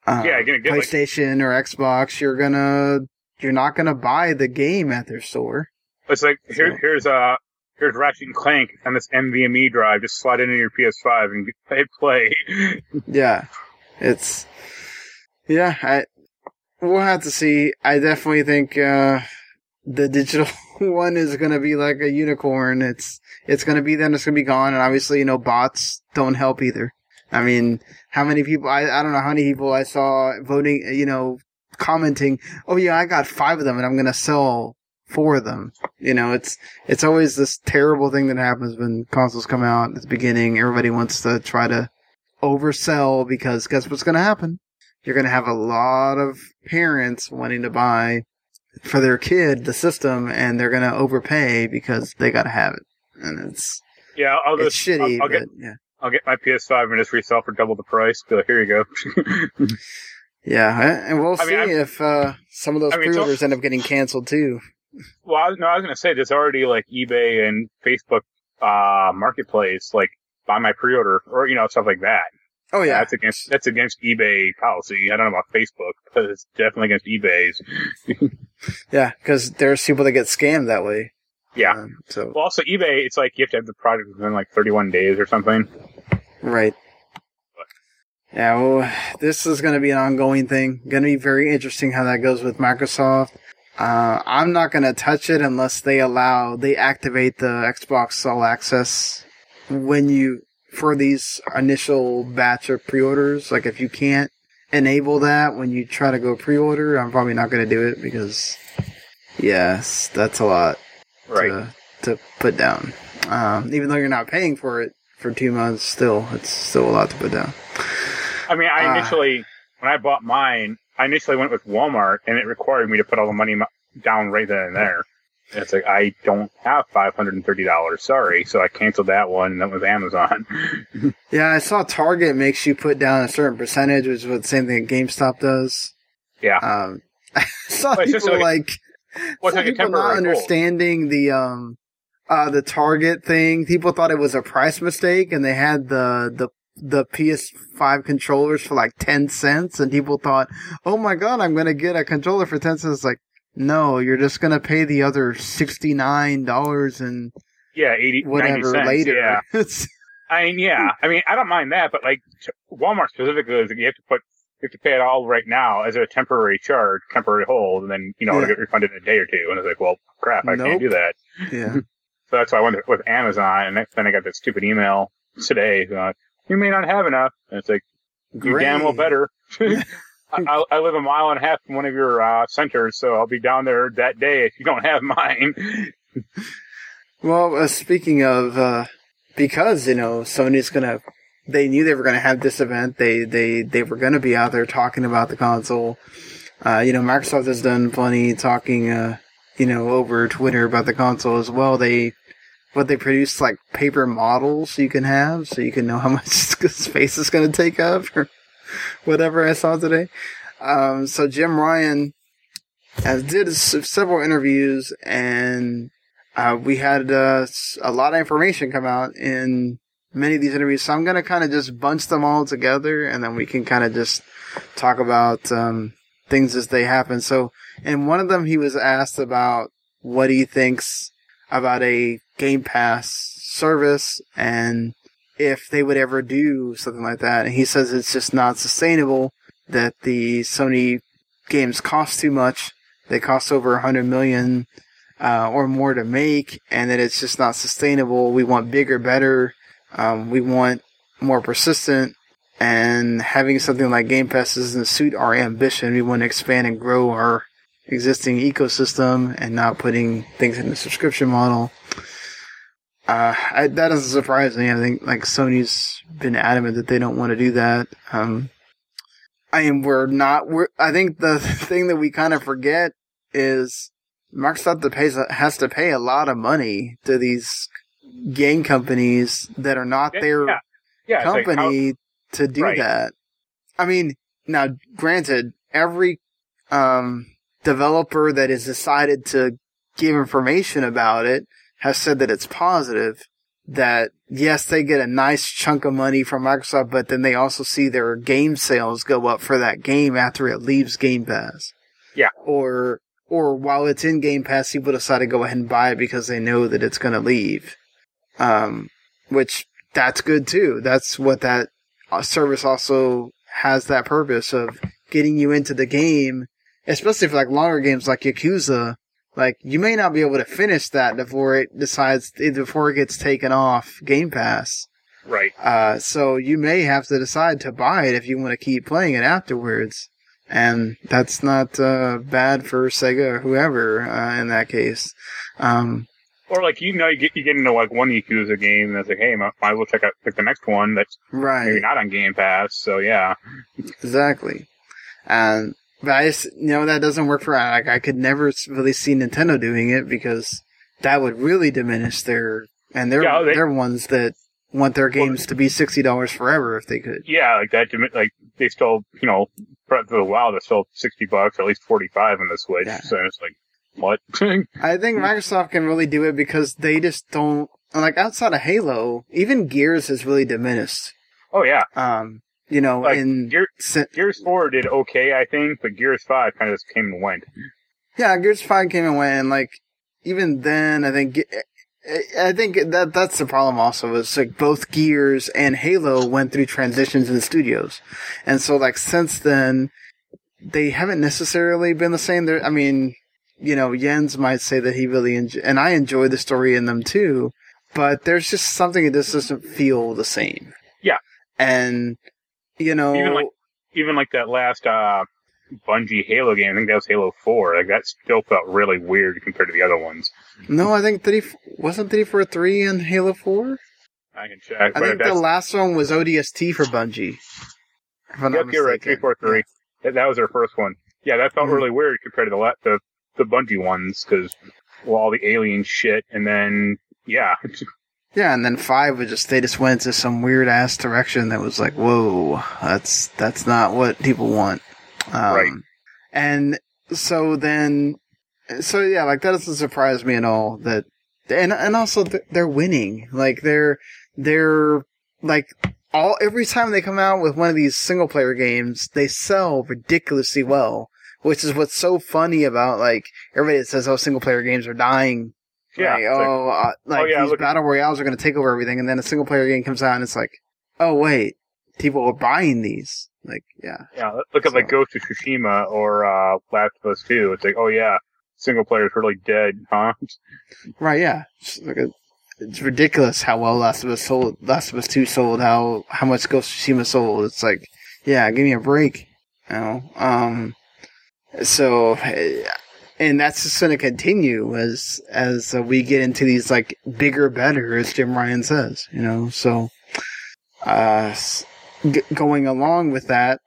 uh, Yeah, you're gonna get, like- PlayStation or Xbox, you're gonna you're not gonna buy the game at their store. It's like here, So- here's uh here's Ratchet and Clank on this NVMe drive. Just slide it into your PS5 and hit [laughs] play. Yeah, it's yeah. I we'll have to see. I definitely think uh the digital [laughs] one is gonna be like a unicorn. It's it's gonna be then it's gonna be gone, and obviously you know bots don't help either. I mean, how many people? I I don't know how many people I saw voting. You know, commenting. Oh yeah, I got five of them, and I'm gonna sell four of them. You know, it's it's always this terrible thing that happens when consoles come out at the beginning. Everybody wants to try to oversell because guess what's going to happen? You're going to have a lot of parents wanting to buy for their kid the system, and they're gonna overpay because they gotta have it, and it's Yeah, I'll it's just shitty. I'll, I'll but get yeah, I'll get my PS5 and just resell for double the price. Be like, here you go. [laughs] yeah, and we'll I see mean, if uh, some of those I mean, pre-orders end up getting canceled too. Well, no, I was gonna say there's already like eBay and Facebook uh marketplace like buy my pre-order or you know stuff like that. Oh yeah, that's against that's against eBay policy. I don't know about Facebook, but it's definitely against eBay's. [laughs] yeah, because there's people that get scammed that way. Yeah. Um, so Well, also eBay, it's like you have to have the product within like 31 days or something. Right. Yeah, well, this is going to be an ongoing thing. Going to be very interesting how that goes with Microsoft. Uh, I'm not going to touch it unless they allow, they activate the Xbox All Access when you, for these initial batch of pre-orders. Like if you can't enable that when you try to go pre-order, I'm probably not going to do it because, yes, that's a lot Right. to, to put down. Um, even though you're not paying for it for two months, still, it's still a lot to put down. I mean, I Ah. initially, when I bought mine, I initially went with Walmart and it required me to put all the money down right then and there. And it's like, I don't have $530. Sorry. So I canceled that one and that was Amazon. [laughs] Yeah, I saw Target makes you put down a certain percentage, which is what the same thing GameStop does. yeah. Um, [laughs] I saw Well, people like like, Well, like people not understanding the um uh the Target thing. People thought it was a price mistake, and they had the the the PS5 controllers for like ten cents, and people thought, "Oh my god, I'm gonna get a controller for ten cents." Like, no, you're just gonna pay the other sixty nine dollars and Yeah, 80, whatever cents. later. Yeah. [laughs] I mean, yeah. I mean, I don't mind that, but like Walmart specifically is that you have to put, you have to pay it all right now as a temporary charge, temporary hold, and then, you know, Yeah. it'll get refunded in a day or two. And it's like, well, crap, I Nope. can't do that. yeah. [laughs] So that's why I went with Amazon, and then I got that stupid email today. Uh, you may not have enough. And it's like, you damn well better. [laughs] [laughs] I, I I live a mile and a half from one of your uh, centers, so I'll be down there that day if you don't have mine. [laughs] Well, uh, speaking of, uh, because, you know, Sony's gonna, they knew they were gonna have this event. They, they, they were gonna be out there talking about the console. Uh, you know, Microsoft has done plenty talking, uh, you know, over Twitter about the console as well. They, what they produce like paper models you can have so you can know how [laughs] much space it's gonna take up or whatever I saw today. Um, so Jim Ryan has did several interviews and uh, we had uh, a lot of information come out in many of these interviews. So I'm going to kind of just bunch them all together and then we can kind of just talk about um, things as they happen. So in one of them, he was asked about what he thinks about a Game Pass service and if they would ever do something like that. And he says it's just not sustainable that the Sony games cost too much. They cost over a hundred million uh, or more to make, and that it's just not sustainable. We want bigger, better. Um, we want more persistent, and having something like Game Pass doesn't suit our ambition. We want to expand and grow our existing ecosystem and not putting things in the subscription model. Uh, I, that doesn't surprise me. I think like Sony's been adamant that they don't want to do that. Um, I mean, we're not. We're. I think the [laughs] thing that we kind of forget is Microsoft pays has to pay a lot of money to these game companies that are not their yeah. Yeah, it's like, how- company to do Right. that. I mean, now granted, every um, developer that has decided to give information about it has said that it's positive. That yes, they get a nice chunk of money from Microsoft, but then they also see their game sales go up for that game after it leaves Game Pass. Yeah. Or or while it's in Game Pass, people decide to go ahead and buy it because they know that it's going to leave. Um, which that's good too. That's what that uh, service also has that purpose of getting you into the game, especially for like longer games like Yakuza. Like you may not be able to finish that before it decides before it gets taken off Game Pass. right. Uh, so you may have to decide to buy it if you want to keep playing it afterwards. And that's not, uh, bad for Sega or whoever, uh, in that case. Um, Or like you know, you get you get into like one Yakuza game, and it's like, hey, might might as well check out like the next one that's right maybe not on Game Pass. So yeah, Exactly. And But I just, you know, that doesn't work for, like, I could never really see Nintendo doing it because that would really diminish their, and they're, Yeah, they- they're ones that want their games to be $60 forever if they could. Yeah, like that. Like they still, you know, Breath of the Wild is still sixty bucks, or at least forty five on the Switch. Yeah. So it's like, what? [laughs] I think Microsoft can really do it because they just don't, like, outside of Halo, even Gears has really diminished. oh yeah, Um, you know, Like, in, Gear, Gears Four did okay, I think, but Gears Five kind of just came and went. Yeah, Gears Five came and went, and like even then, I think eh, eh, I think that that's the problem. Also, is like both Gears and Halo went through transitions in studios, and so like since then, they haven't necessarily been the same. There, I mean, you know, Jens might say that he really enjoy, and I enjoy the story in them too, but there's just something that just doesn't feel the same. Yeah. and you know, Even like even like that last uh Bungie Halo game, I think that was Halo Four. Like that still felt really weird compared to the other ones. no, I think three wasn't three four three in Halo Four. I can check. I think the last one was ODST for Bungie. If I'm not yep, you're right. Three four three. That, that was their first one. Yeah, that felt Mhm. really weird compared to the the the Bungie ones because well, all the alien shit, and then yeah, [laughs] Yeah, and then five was just they just went into some weird ass direction that was like, whoa, that's that's not what people want. Um, Right. And so then, so yeah, like that doesn't surprise me at all. That and and also th- they're winning. Like they're they're like all every time they come out with one of these single player games, they sell ridiculously well. Which is what's so funny about like everybody that says, "Oh, single player games are dying." Yeah. Like, like- oh, uh, like yeah, these battle royales are going to take over everything, and then a single player game comes out, and it's like, oh wait, people are buying these. Like, yeah, Yeah, look at like Ghost of Tsushima or uh, Last of Us 2. It's like, oh yeah, single player's really dead, [laughs] huh? right, yeah. It's, like a, it's ridiculous how well Last of Us sold. Last of Us Two sold. How how much Ghost of Tsushima sold. It's like, yeah, give me a break. You know, um, so. And that's just going to continue as as uh, we get into these like bigger, better, as Jim Ryan says. You know, so uh, g- going along with that,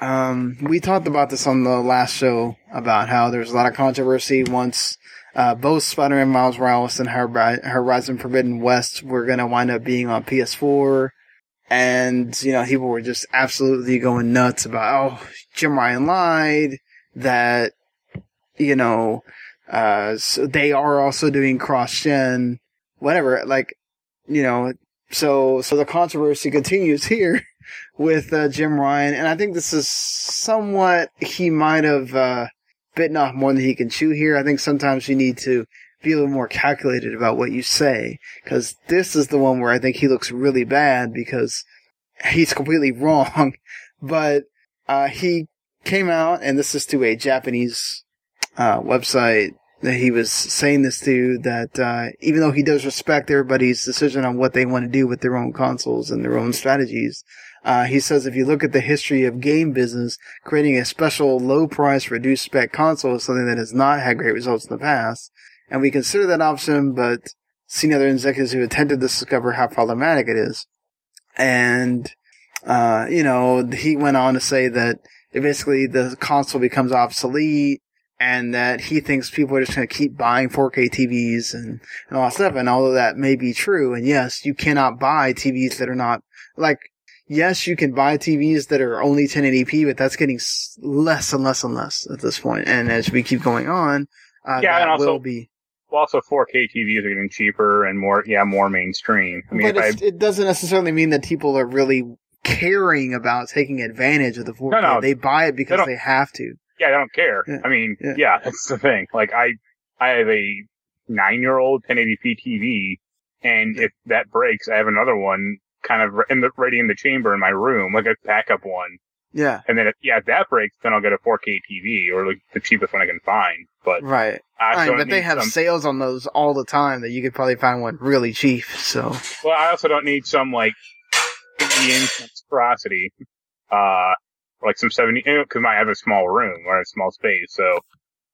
um, we talked about this on the last show about how there's a lot of controversy once uh, both Spider-Man Miles Morales and Horizon Forbidden West were going to wind up being on PS4. And, you know, people were just absolutely going nuts about, oh, Jim Ryan lied, that, you know, uh, so they are also doing cross-gen, whatever, like, you know, so, so the controversy continues [laughs] here with, uh, Jim Ryan, and I think this is somewhat, he might have, uh, bitten off more than he can chew here. I think sometimes you need to be a little more calculated about what you say, because this is the one where I think he looks really bad because he's completely [laughs] wrong, but, uh, he came out, and this is to a Japanese, uh, website that he was saying this to that uh, even though he does respect everybody's decision on what they want to do with their own consoles and their own strategies, uh, he says if you look at the history of game business, creating a special low price, reduced spec console is something that has not had great results in the past. And we consider that option, but seen other executives who attempted to discover how problematic it is. And, uh, you know, he went on to say that basically the console becomes obsolete and that he thinks people are just going to keep buying 4K TVs and, and all that stuff. And although that may be true, and yes, you cannot buy TVs that are not like, yes, you can buy TVs that are only 1080p, but that's getting less and less and less at this point. And as we keep going on, uh, Yeah, that and also- will be. Well, also 4K TVs are getting cheaper and more, yeah, more mainstream. I mean, but I, it doesn't necessarily mean that people are really caring about taking advantage of the 4K. No, no. they buy it because don't- they have to. Yeah, I don't care. Yeah. I mean, Yeah. yeah. that's the thing. Like, I, I have a nine-year-old 1080p TV, and if that breaks, I have another one kind of in the ready in the chamber in my room, like a backup one. Yeah. And then, if, yeah, if that breaks, then I'll get a 4K TV or like the cheapest one I can find. But Right. I Right, don't but they have some- sales on those all the time that you could probably find one really cheap. So Well, I also don't need some like Indian monstrosity, uh, like some seventy because I have a small room or a small space. So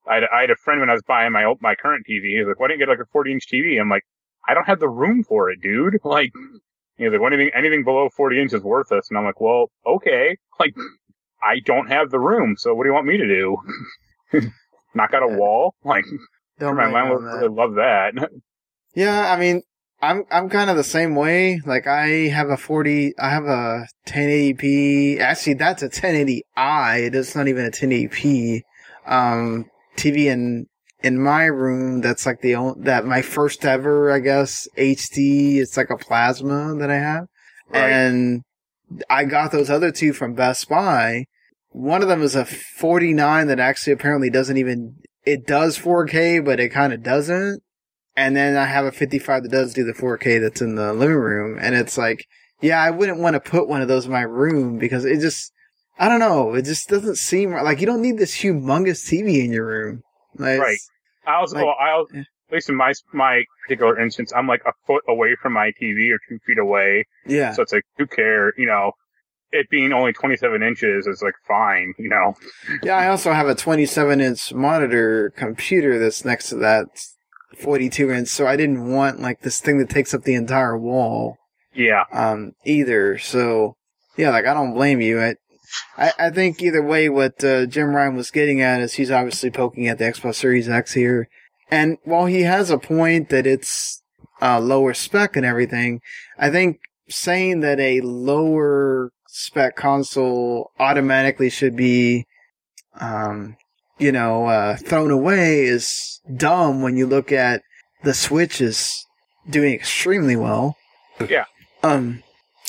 I had, I had a friend when I was buying my old, my current TV. He was like, "Why didn't you get like a forty inch TV?" I'm like, "I don't have the room for it, dude." [laughs] Like, he was like, "Anything anything below forty inches is worthless," and I'm like, "Well, okay." [laughs] Like, I don't have the room, so what do you want me to do? [laughs] Knock out a wall? Like, Don't my mind would really love that. Yeah, I mean, I'm I'm kind of the same way. Like I have a 40, I have a 1080p. Actually, that's a 1080i. It's not even a 1080p um TV in in my room. That's like the only that my first ever, I guess, HD. It's like a plasma that I have, Right. and I got those other two from Best Buy. One of them is a 49 that actually apparently doesn't even it does 4K, but it kind of doesn't. And then I have a 55 that does do the 4K that's in the living room. And it's like, yeah, I wouldn't want to put one of those in my room because it just, I don't know, it just doesn't seem right. Like you don't need this humongous TV in your room. Like, Right. I also, Like- I also, at least in my my particular instance, I'm like a foot away from my TV or two feet away, Yeah. so it's like who care, you know. It being only 27 inches is like fine, you know. Yeah, I also have a 27 inch monitor computer that's next to that 42 inch. So I didn't want like this thing that takes up the entire wall. Yeah, um, either. So, yeah, like I don't blame you. I, I, I think either way, what uh, Jim Ryan was getting at is he's obviously poking at the Xbox Series X here, and while he has a point that it's uh, lower spec and everything, I think saying that a lower spec console automatically should be, um, you know, uh, thrown away is dumb when you look at the Switch is doing extremely well. Yeah. Um,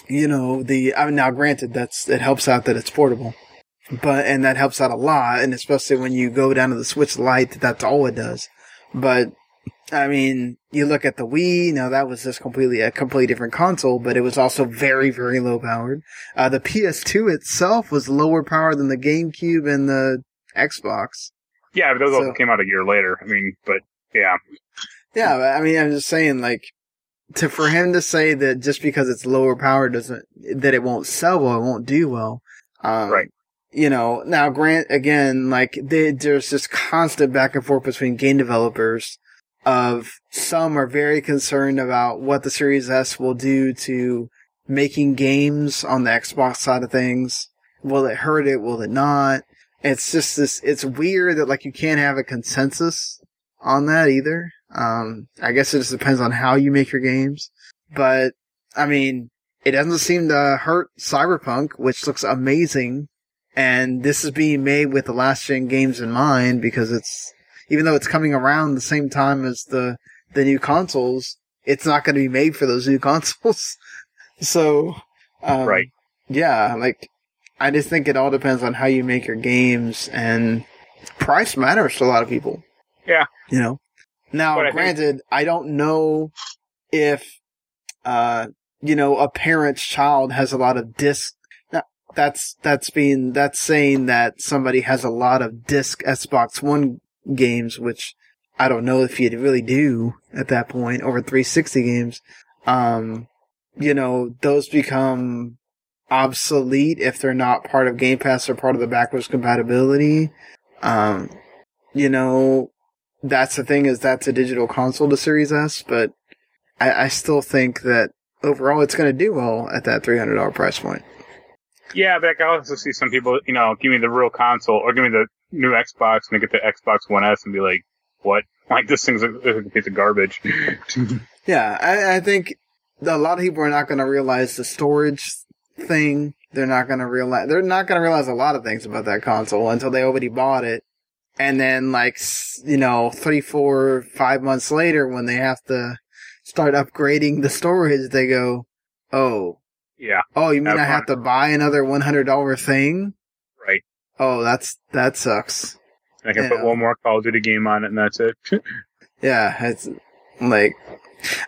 you know, the, I mean, now granted, that's, it helps out that it's portable, but, and that helps out a lot. And especially when you go down to the Switch Lite, that's all it does. But, I mean, you look at the Wii, now that was just completely, a completely different console, but it was also very, very low powered. Uh, the PS2 itself was lower powered than the GameCube and the Xbox. yeah, but those also came out a year later. I mean, but yeah, Yeah, but I mean, I'm just saying, like, to for him to say that just because it's lower power doesn't that it won't sell well, it won't do well. Um, Right. You know, now grant again, like they, there's this constant back and forth between game developers. Of some are very concerned about what the Series S will do to making games on the Xbox side of things. Will it hurt it? Will it not? It's just this. It's weird that like you can't have a consensus on that either. Um, I guess it just depends on how you make your games. But, I mean, it doesn't seem to hurt Cyberpunk, which looks amazing. And this is being made with the last gen games in mind because it's, even though it's coming around the same time as the, the new consoles, it's not going to be made for those new [laughs] consoles. so, um, Right. Yeah, like, I just think it all depends on how you make your games and price matters to a lot of people. Yeah. You know? Now, I think- granted, I don't know if, uh, you know, a parent's child has a lot of disc. Now, that's, that's being, that's saying that somebody has a lot of disc Xbox One games, which I don't know if you'd really do at that point, over 360 games. Um, you know, those become obsolete if they're not part of Game Pass or part of the backwards compatibility. Um, you know, that's the thing is that's a digital console to Series S, but I, I still think that overall it's going to do well at that $300 price point. yeah, but I can also see some people, you know, give me the real console or give me the new Xbox and they get the Xbox One S and be like, what? [laughs] Like this thing's a, a piece of garbage. [laughs] Yeah, I, I think a lot of people are not going to realize the storage thing. They're not going to realize, they're not going to realize a lot of things about that console until they already bought it. And then like, you know, three, four, five months later when they have to start upgrading the storage, they go, oh, yeah, oh, you mean I have to buy another $100 thing? right. Oh, that's, that sucks. I can put one more Call of Duty game on it and that's it. [laughs] Yeah, it's like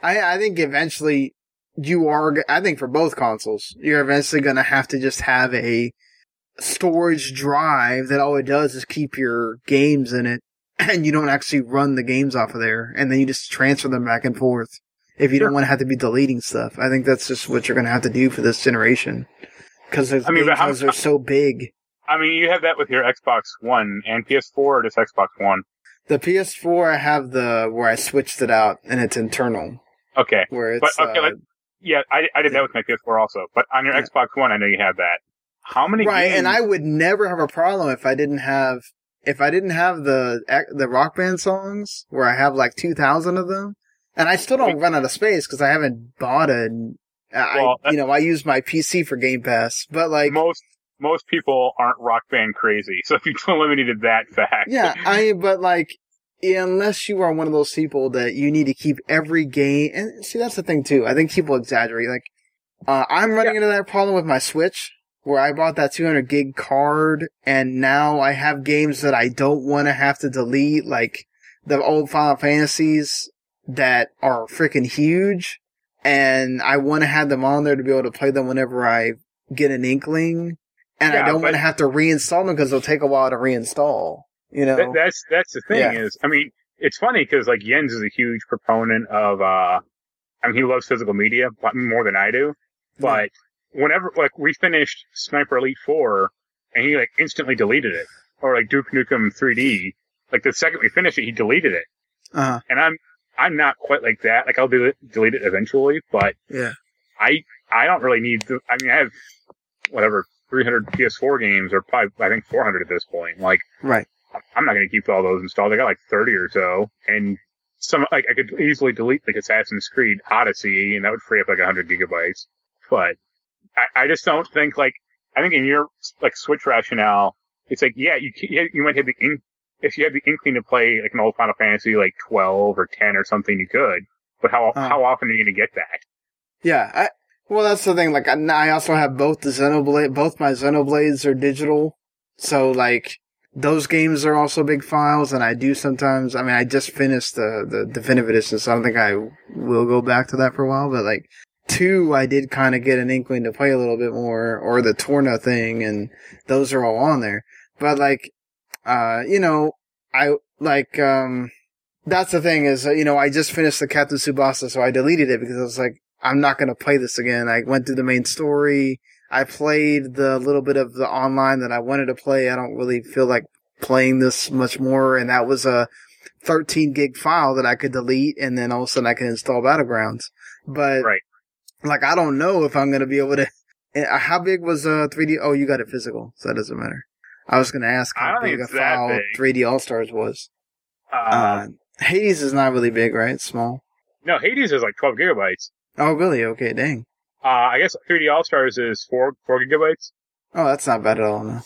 I I think eventually you are I think for both consoles you're eventually going to have to just have a storage drive that all it does is keep your games in it [clears throat] and you don't actually run the games off of there and then you just transfer them back and forth if you Sure. don't want to have to be deleting stuff. I think that's just what you're going to have to do for this generation cuz those I mean, how- are so big. I mean, you have that with your Xbox One and PS4 or just Xbox One. The PS4 I have the where I switched it out and it's internal Okay. where it's But, okay, uh, Yeah, I, I did that with my PS4 also. But on your Yeah. Xbox One, I know you have that. how many right, games? and I would never have a problem if I didn't have if I didn't have the the rock band songs where I have like two thousand of them, and I still don't run out of space because I haven't bought it. Well, you know, I use my PC for Game Pass, but like, most most people aren't rock band crazy, [laughs] so if you eliminated that fact, yeah, I but like, unless you are one of those people that you need to keep every game, and see, that's the thing too. I think people exaggerate. Like, uh, I'm running into that problem with my Switch. Where I bought that 200 gig card and now I have games that I don't want to have to delete, like the old Final Fantasies that are freaking huge. And I want to have them on there to be able to play them whenever I get an inkling. And I don't but- want to have to reinstall them because they'll take a while to reinstall. You know? That, that's that's the thing Yeah. is, I mean, it's funny because like Jens is a huge proponent of, uh, I mean, he loves physical media more than I do. But whenever like we finished Sniper Elite Four, and he like instantly deleted it, or like Duke Nukem 3D, like the second we finished it, he deleted it, uh and I'm I'm not quite like that. Like I'll do it, delete it eventually, but Yeah. I I don't really need. The, I mean, I have whatever 300 PS4 games, or probably I think 400 at this point. Like Right. I'm not going to keep all those installed. I got like 30 or so, and some like I could easily delete like Assassin's Creed Odyssey, and that would free up like 100 gigabytes. But I, I just don't think like I think in your like Switch rationale, it's like yeah, you you might have the in, if you have the inkling to play like an old Final Fantasy like 12 or 10 or something, you could. But how Uh. how often are you going to get that? Yeah, I, well, that's the thing. Like, I, I also have both the Xenoblade, both my Xenoblades are digital. So, like, those games are also big files, and I do sometimes, I mean, I just finished the, the Definitive Edition, so I don't think I will go back to that for a while, but like, two, I did kind of get an inkling to play a little bit more, or the Torna thing, and those are all on there. But like, uh, you know, I, like, um, that's the thing is, you know, I just finished the Captain Tsubasa, so I deleted it because I was like, I'm not to play this again. I went through the main story. I played the little bit of the online that I wanted to play. I don't really feel like playing this much more. And that was a 13 gig file that I could delete and then all of a sudden I can install Battlegrounds. But Right. like, I don't know if I'm going to be able to, [laughs] uh, how big was uh 3D? Oh, you got it physical. So that doesn't matter. I was going to ask how big a file big. 3D All Stars was. Uh, Uh, Hades is not really big, right? It's small. no, Hades is like 12 gigabytes. Oh, really? Okay, dang. Uh, I guess 3D All Stars is four four gigabytes. Oh, that's not bad at all. No.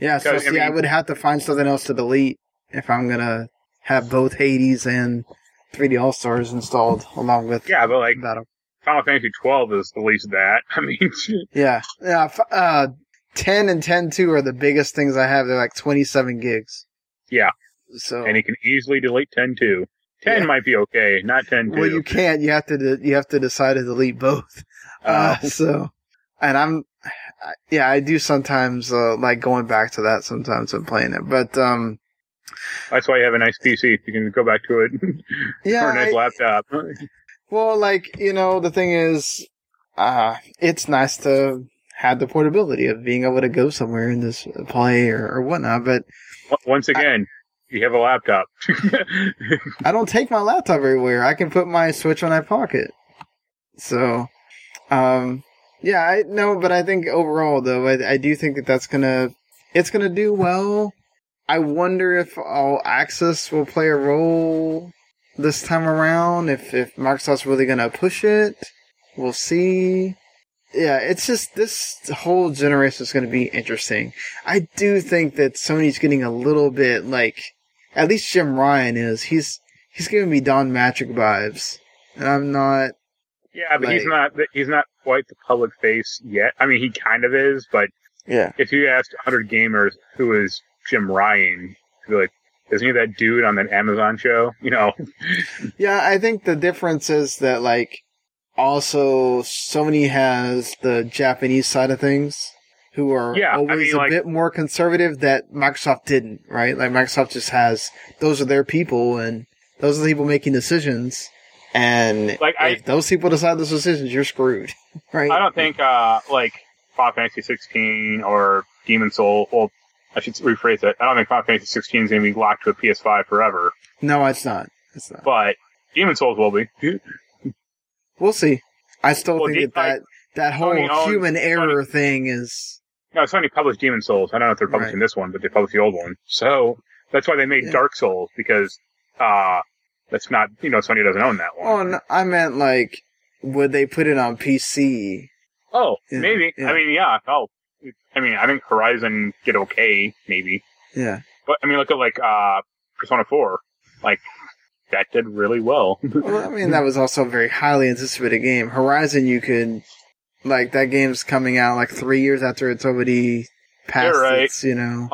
Yeah, so Because, I see, I would have to find something else to delete if I'm gonna have both Hades and 3D All Stars installed along with Yeah, but like Battle. Final Fantasy 12 is at least that. [laughs] I mean, Yeah, yeah. f- Uh, 10 and 10.2 are the biggest things I have. They're like 27 gigs. Yeah. So and you can easily delete 10 too. 10 Yeah. might be okay, not 10 well, you can't. You have to. De- you have to decide to delete both. Uh, Uh, so, and I'm, yeah, I do sometimes uh, like going back to that sometimes and playing it, but um, that's why you have a nice PC. You can go back to it. [laughs] yeah, or a nice I- laptop. Well, like, you know, the thing is, uh, it's nice to have the portability of being able to go somewhere and just play or, or whatnot, but Once again, you have a laptop. [laughs] I don't take my laptop everywhere. I can put my Switch in my pocket. So, um, yeah, I no, but I think overall though, I, I do think that that's gonna, it's gonna do well. I wonder if all access will play a role this time around. If if Microsoft's really gonna push it, we'll see. Yeah, it's just this whole generation is going to be interesting. I do think that Sony's getting a little bit like, at least Jim Ryan is. He's he's giving me Don Mattrick vibes, and I'm not. Yeah, but he's not he's not quite the public face yet. I mean, he kind of is, but Yeah, if you asked 100 gamers who is Jim Ryan, be like, isn't he that dude on that Amazon show? [laughs] You know, yeah. I think the difference is that like, also Sony has the Japanese side of things, who are Yeah, I always mean, a like- bit more conservative. That Microsoft didn't, right? Like Microsoft just has those are their people, and those are the people making decisions. And Like, I- if those people decide those decisions, you're screwed, [laughs] right? I don't think uh like Final Fantasy 16 or Demon Soul. Well, I should rephrase that. I don't think Final Fantasy 16 is going to be locked to a PS5 forever, no, it's not. It's not. but Demon Souls will be. We'll see. I still Well, think that that, that whole Sony owns- human error thing is No, Sony published Demon Souls. I don't know if they're publishing Right. this one, but they published the old one. So that's why they made Yeah. Dark Souls because uh that's not you know Sony doesn't own that one. Oh, no, I meant like, would they put it on PC? Oh, Yeah, maybe. yeah. I mean, yeah. Oh, I mean, I think Horizon did okay, maybe. Yeah. But I mean, look at like uh Persona Four, like that did really well. Well, I mean, that was also a very highly anticipated game. Horizon, you could, like, that game's coming out like three years after it's already past You're right. its, you know.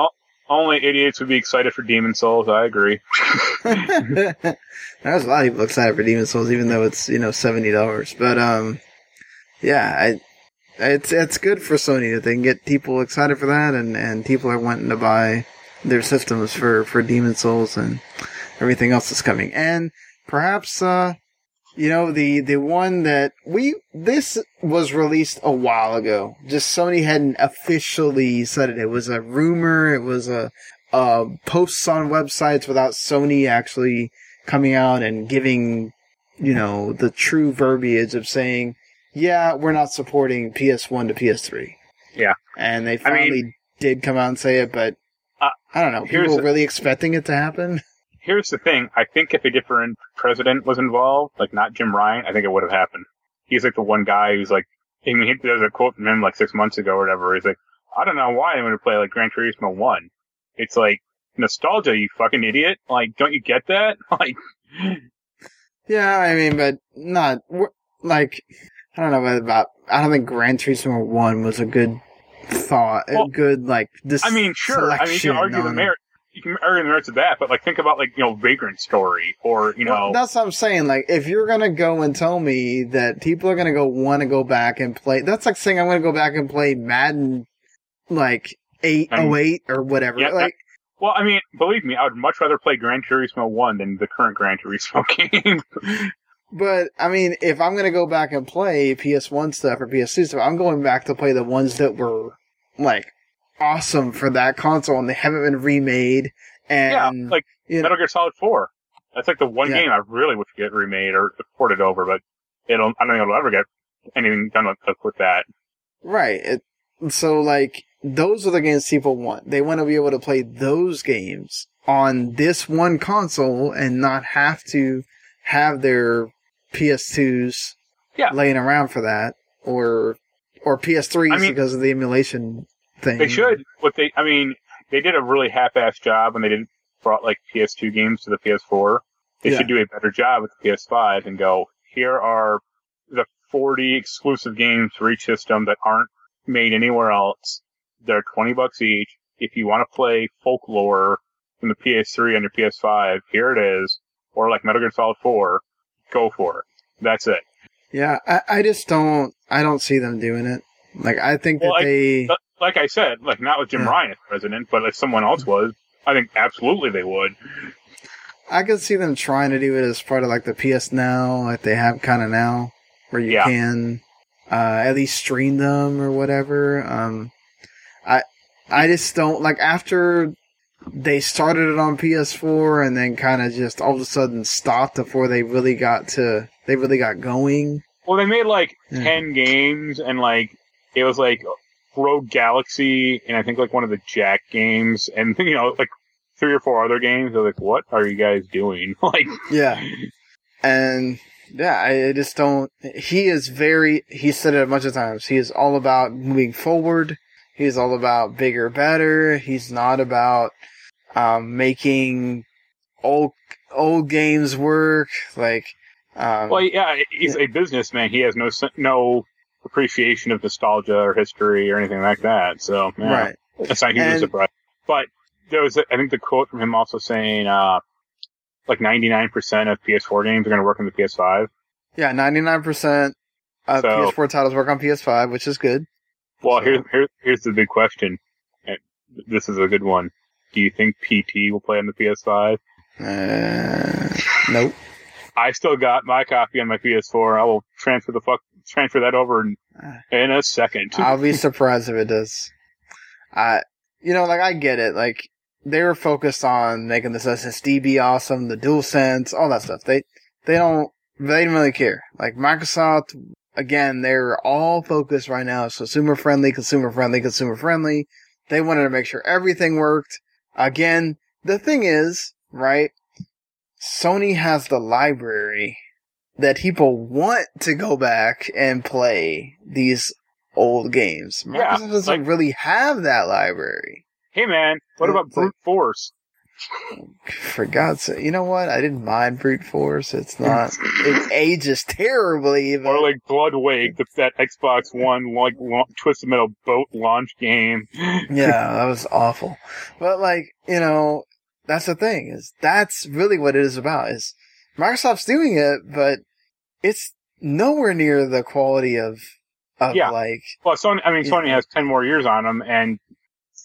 Only idiots would be excited for Demon Souls. I agree. [laughs] [laughs] [laughs] There's a lot of people excited for Demon Souls, even though it's you know seventy dollars. But um, yeah, I, it's it's good for Sony that they can get people excited for that, and and people are wanting to buy their systems for for Demon Souls and everything else that's coming. And perhaps uh, you know the the one that we this was released a while ago. Just Sony hadn't officially said it. It was a rumor. It was a uh, posts on websites without Sony actually coming out and giving, you know, the true verbiage of saying, yeah, we're not supporting PS1 to PS3. Yeah. And they I finally mean- did come out and say it, but Uh, I don't know. People the- really expecting it to happen? [laughs] Here's the thing. I think if a different president was involved, like not Jim Ryan, I think it would have happened. He's like the one guy who's like, I mean, he- there's a quote from him like six months ago or whatever. He's like, I don't know why I'm going to play like Gran Turismo 1. It's like nostalgia, you fucking idiot. Like, don't you get that? [laughs] Like, Yeah, I mean, but not, like, I don't know about, I don't think Gran Turismo 1 was a good thought, Well, a good, like, this I mean, sure. I mean, you can argue the merit. You can argue the merits of that, but like, think about like, you know, Vagrant Story or, you know, Well, that's what I'm saying. Like, if you're gonna go and tell me that people are gonna go want to go back and play, that's like saying I'm gonna go back and play Madden, like eight mean- oh eight or whatever. Yeah, like, well, I mean, believe me, I would much rather play Gran Turismo 1 than the current Gran Turismo [laughs] game. but I mean, if I'm gonna go back and play PS1 stuff or PS2 stuff, I'm going back to play the ones that were like awesome for that console and they haven't been remade. And, yeah, like you know, Metal Gear Solid 4. That's like the one Yeah. game I really wish get remade or ported over, but it'll, I don't think it'll ever get anything done with, with that. Right. It, so like those are the games people want. They want to be able to play those games on this one console and not have to have their PS2s Yeah. laying around for that or or PS3s I mean- because of the emulation thing. They should, what they, I mean, they did a really half-assed job when they didn't brought like PS2 games to the PS4. They Yeah. should do a better job with the PS5 and go, here are the 40 exclusive games for each system that aren't made anywhere else. They're 20 bucks each. If you want to play folklore from the PS3 on your PS5, here it is. Or like Metal Gear Solid 4, go for it. That's it. Yeah, I, I just don't I don't see them doing it. Like I think Well, that I- they like I said, like not with Jim Yeah. Ryan as president, but if someone else was, I think absolutely they would. I could see them trying to do it as part of like the PS Now, like they have kind of now, where you Yeah. can uh, at least stream them or whatever. Um, I just don't like after they started it on PS4 and then kind of just all of a sudden stopped before they really got to they really got going. Well, they made like Yeah. 10 games and like, it was like Rogue Galaxy and I think like one of the Jak games and, [laughs] you know, like three or four other games. They're like, what are you guys doing? [laughs] like, Yeah, and yeah, I I just don't. He is very. He said it a bunch of times. He is all about moving forward. He's all about bigger, better. He's not about um, making old old games work. Like, um, well, yeah, he's a businessman. He has no, no appreciation of nostalgia or history or anything like that. So, yeah. right. That's not hugely And- surprised. But there was, I think, the quote from him also saying, uh, like 99% of PS4 games are going to work on the PS5. Yeah, ninety nine percent of So- PS4 titles work on PS5, which is good. Well, So- here's here's here's the big question. And This is a good one. Do you think PT will play on the PS5? Uh, nope. I still got my copy on my PS4. I will transfer the fuck transfer that over in, in a second. [laughs] I'll be surprised if it does. I, you know, like I get it. Like they were focused on making this SSD be awesome, the DualSense, all that stuff. They they don't they didn't really care. Like Microsoft again, they're all focused right now. Consumer friendly, consumer friendly, consumer friendly. They wanted to make sure everything worked. Again, the thing is, right? Sony has the library that people want to go back and play these old games. Yeah, Microsoft doesn't like- really have that library. Hey man, what about brute force? For God's sake, you know what? I didn't mind brute force. It's not. it ages terribly. Or like Blood Wake, the, that Xbox One like twisted metal boat launch game. yeah, [laughs] that was awful. But like, you know, that's the thing is that's really what it is about. Is Microsoft's doing it, but it's nowhere near the quality of of Yeah. like Well, Sony. I mean. Sony has ten more years on them and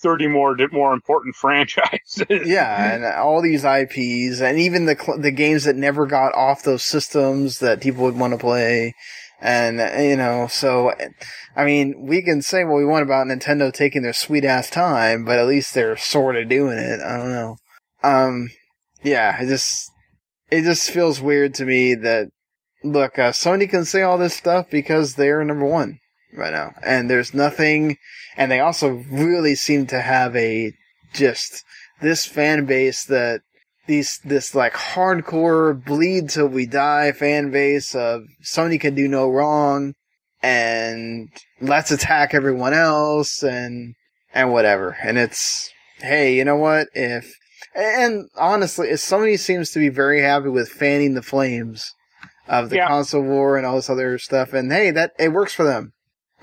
thirty more more important [laughs] franchises. yeah, and all these IPs, and even the cl- the games that never got off those systems that people would want to play, and you know, so I mean, we can say what we want about Nintendo taking their sweet ass time, but at least they're sort of doing it. I don't know. Um, yeah, it just it just feels weird to me that look, uh, Sony can say all this stuff because they're number one right now, and there's nothing, and they also really seem to have a just this fan base that these this like hardcore bleed till we die fan base of Sony can do no wrong and let's attack everyone else and and whatever. And it's hey you know what? If and honestly if Sony seems to be very happy with fanning the flames of the Yeah. console war and all this other stuff and hey that it works for them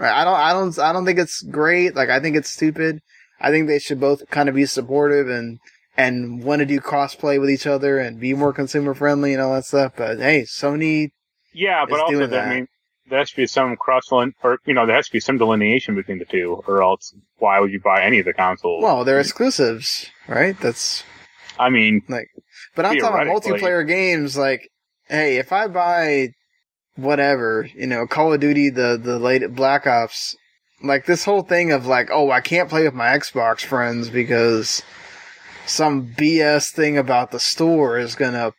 right I don't I don't I don't think it's great like I think it's stupid I think they should both kind of be supportive and and want to do crossplay with each other and be more consumer friendly and all that stuff. But hey, Sony, Yeah, but also, that, I mean, there has to be some cross or you know, there has to be some delineation between the two, or else why would you buy any of the consoles? well, they're exclusives, right? That's I mean, like, but I'm talking about multiplayer games. Like, hey, if I buy whatever, you know, Call of Duty, the the late Black Ops, like this whole thing of like, oh, I can't play with my Xbox friends because some BS thing about the store is gonna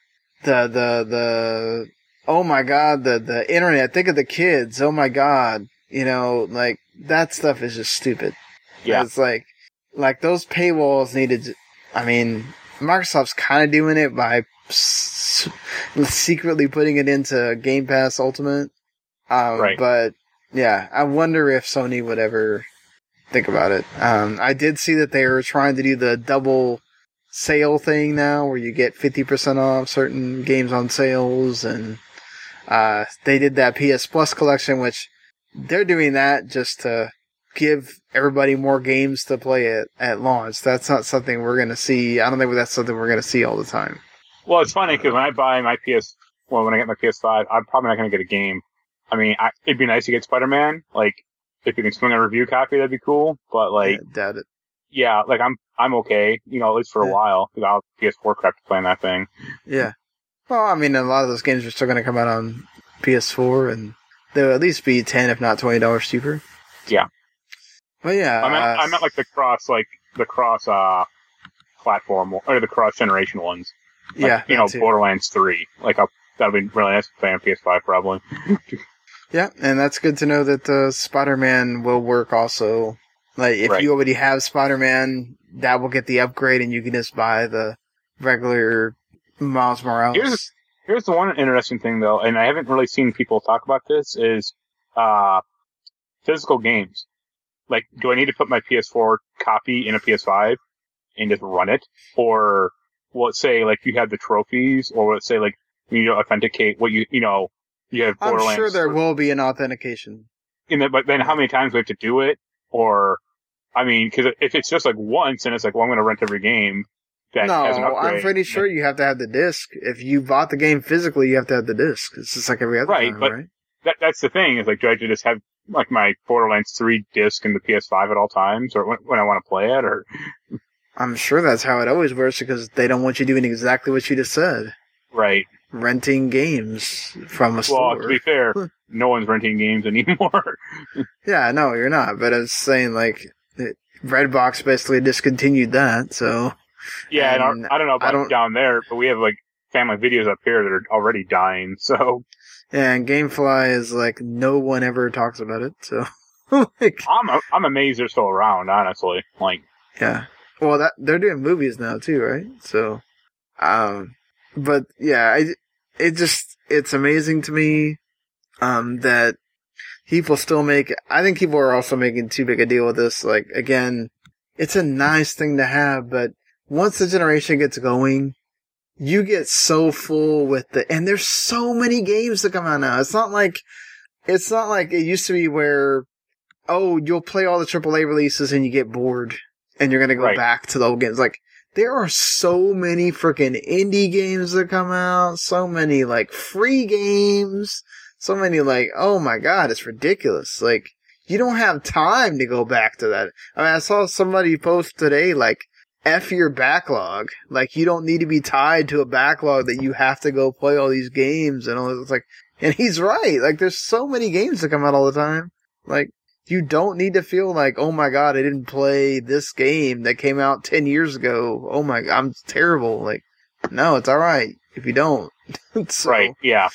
the the the oh my god the the internet think of the kids oh my god you know like that stuff is just stupid Yeah. it's like like those paywalls needed to- i mean microsoft's kind of doing it by s- secretly putting it into game pass ultimate um Right. but yeah i wonder if sony would ever think about it um i did see that they were trying to do the double sale thing now where you get 50% off certain games on sales and uh they did that PS Plus collection which they're doing that just to give everybody more games to play at, at launch. That's not something we're going to see. I don't think that's something we're going to see all the time. well, it's funny because when I buy my PS, well, when I get my PS5, I'm probably not going to get a game. I mean, I, it'd be nice to get Spider-Man. Like, if you can swing a review copy, that'd be cool. But like, Yeah, doubt it. yeah, like I'm, I'm okay. You know, at least for a Yeah. while because I'll have PS4 crap to play on that thing. Yeah. Well, I mean, a lot of those games are still going to come out on PS4 and they'll at least be 10 if not $20 cheaper. Yeah. But yeah. I meant, uh, I meant like the cross, like the cross, uh, platform or the cross generation ones. Like, yeah. you know, too. Borderlands 3. Like, that'd be really nice to play on PS5 probably. [laughs] Yeah, and that's good to know that uh, Spider-Man will work also. Like, if Right. you already have Spider-Man, that will get the upgrade, and you can just buy the regular Miles Morales. Here's- Here's the one interesting thing though, and I haven't really seen people talk about this is, uh, physical games. Like, do I need to put my PS4 copy in a PS5 and just run it? Or, will it say, like, you have the trophies, or will it say, like, you need to authenticate what you, you know, you have I'm sure there will be an authentication. in the, but then how many times do we have to do it? Or, I mean, cause if it's just like once and it's like, well, I'm going to rent every game that no, has an upgrade. I'm pretty sure you have to have the disc. If you bought the game physically, you have to have the disc. It's just like every other Right, time, but- right? that that's the thing is like do I just have like my Borderlands three disc in the PS5 at all times, or when, when I want to play it, or I'm sure that's how it always works because they don't want you doing exactly what you just said. right? Renting games from a Well, store. to be fair, [laughs] no one's renting games anymore. [laughs] Yeah, no, you're not. But I was saying, like, Redbox basically discontinued that, so yeah, and, And our, I don't know I don't- down there, but we have like family videos up here that are already dying. [laughs] So and GameFly is like no one ever talks about it. So, [laughs] like, I'm I'm amazed they're still around. Honestly, like yeah. Well, that they're doing movies now too, right? So, um, but yeah, I, it just it's amazing to me, um, that people still make. I think people are also making too big a deal with this. Like again, it's a nice thing to have, but once the generation gets going, you get so full with the, and there's so many games that come out now. It's not like, it's not like it used to be where, oh, you'll play all the AAA releases and you get bored and you're going to go Right. back to the old games. Like, there are so many freaking indie games that come out, so many like free games, so many like, oh my god, it's ridiculous. Like, you don't have time to go back to that. I mean, I saw somebody post today, like, F your backlog. Like, you don't need to be tied to a backlog that you have to go play all these games and all this. It's like, and he's right. Like, there's so many games that come out all the time. Like, you don't need to feel like, oh my god, I didn't play this game that came out 10 years ago. Oh my, I'm terrible. Like, no, it's alright if you don't. [laughs] So, right, yeah,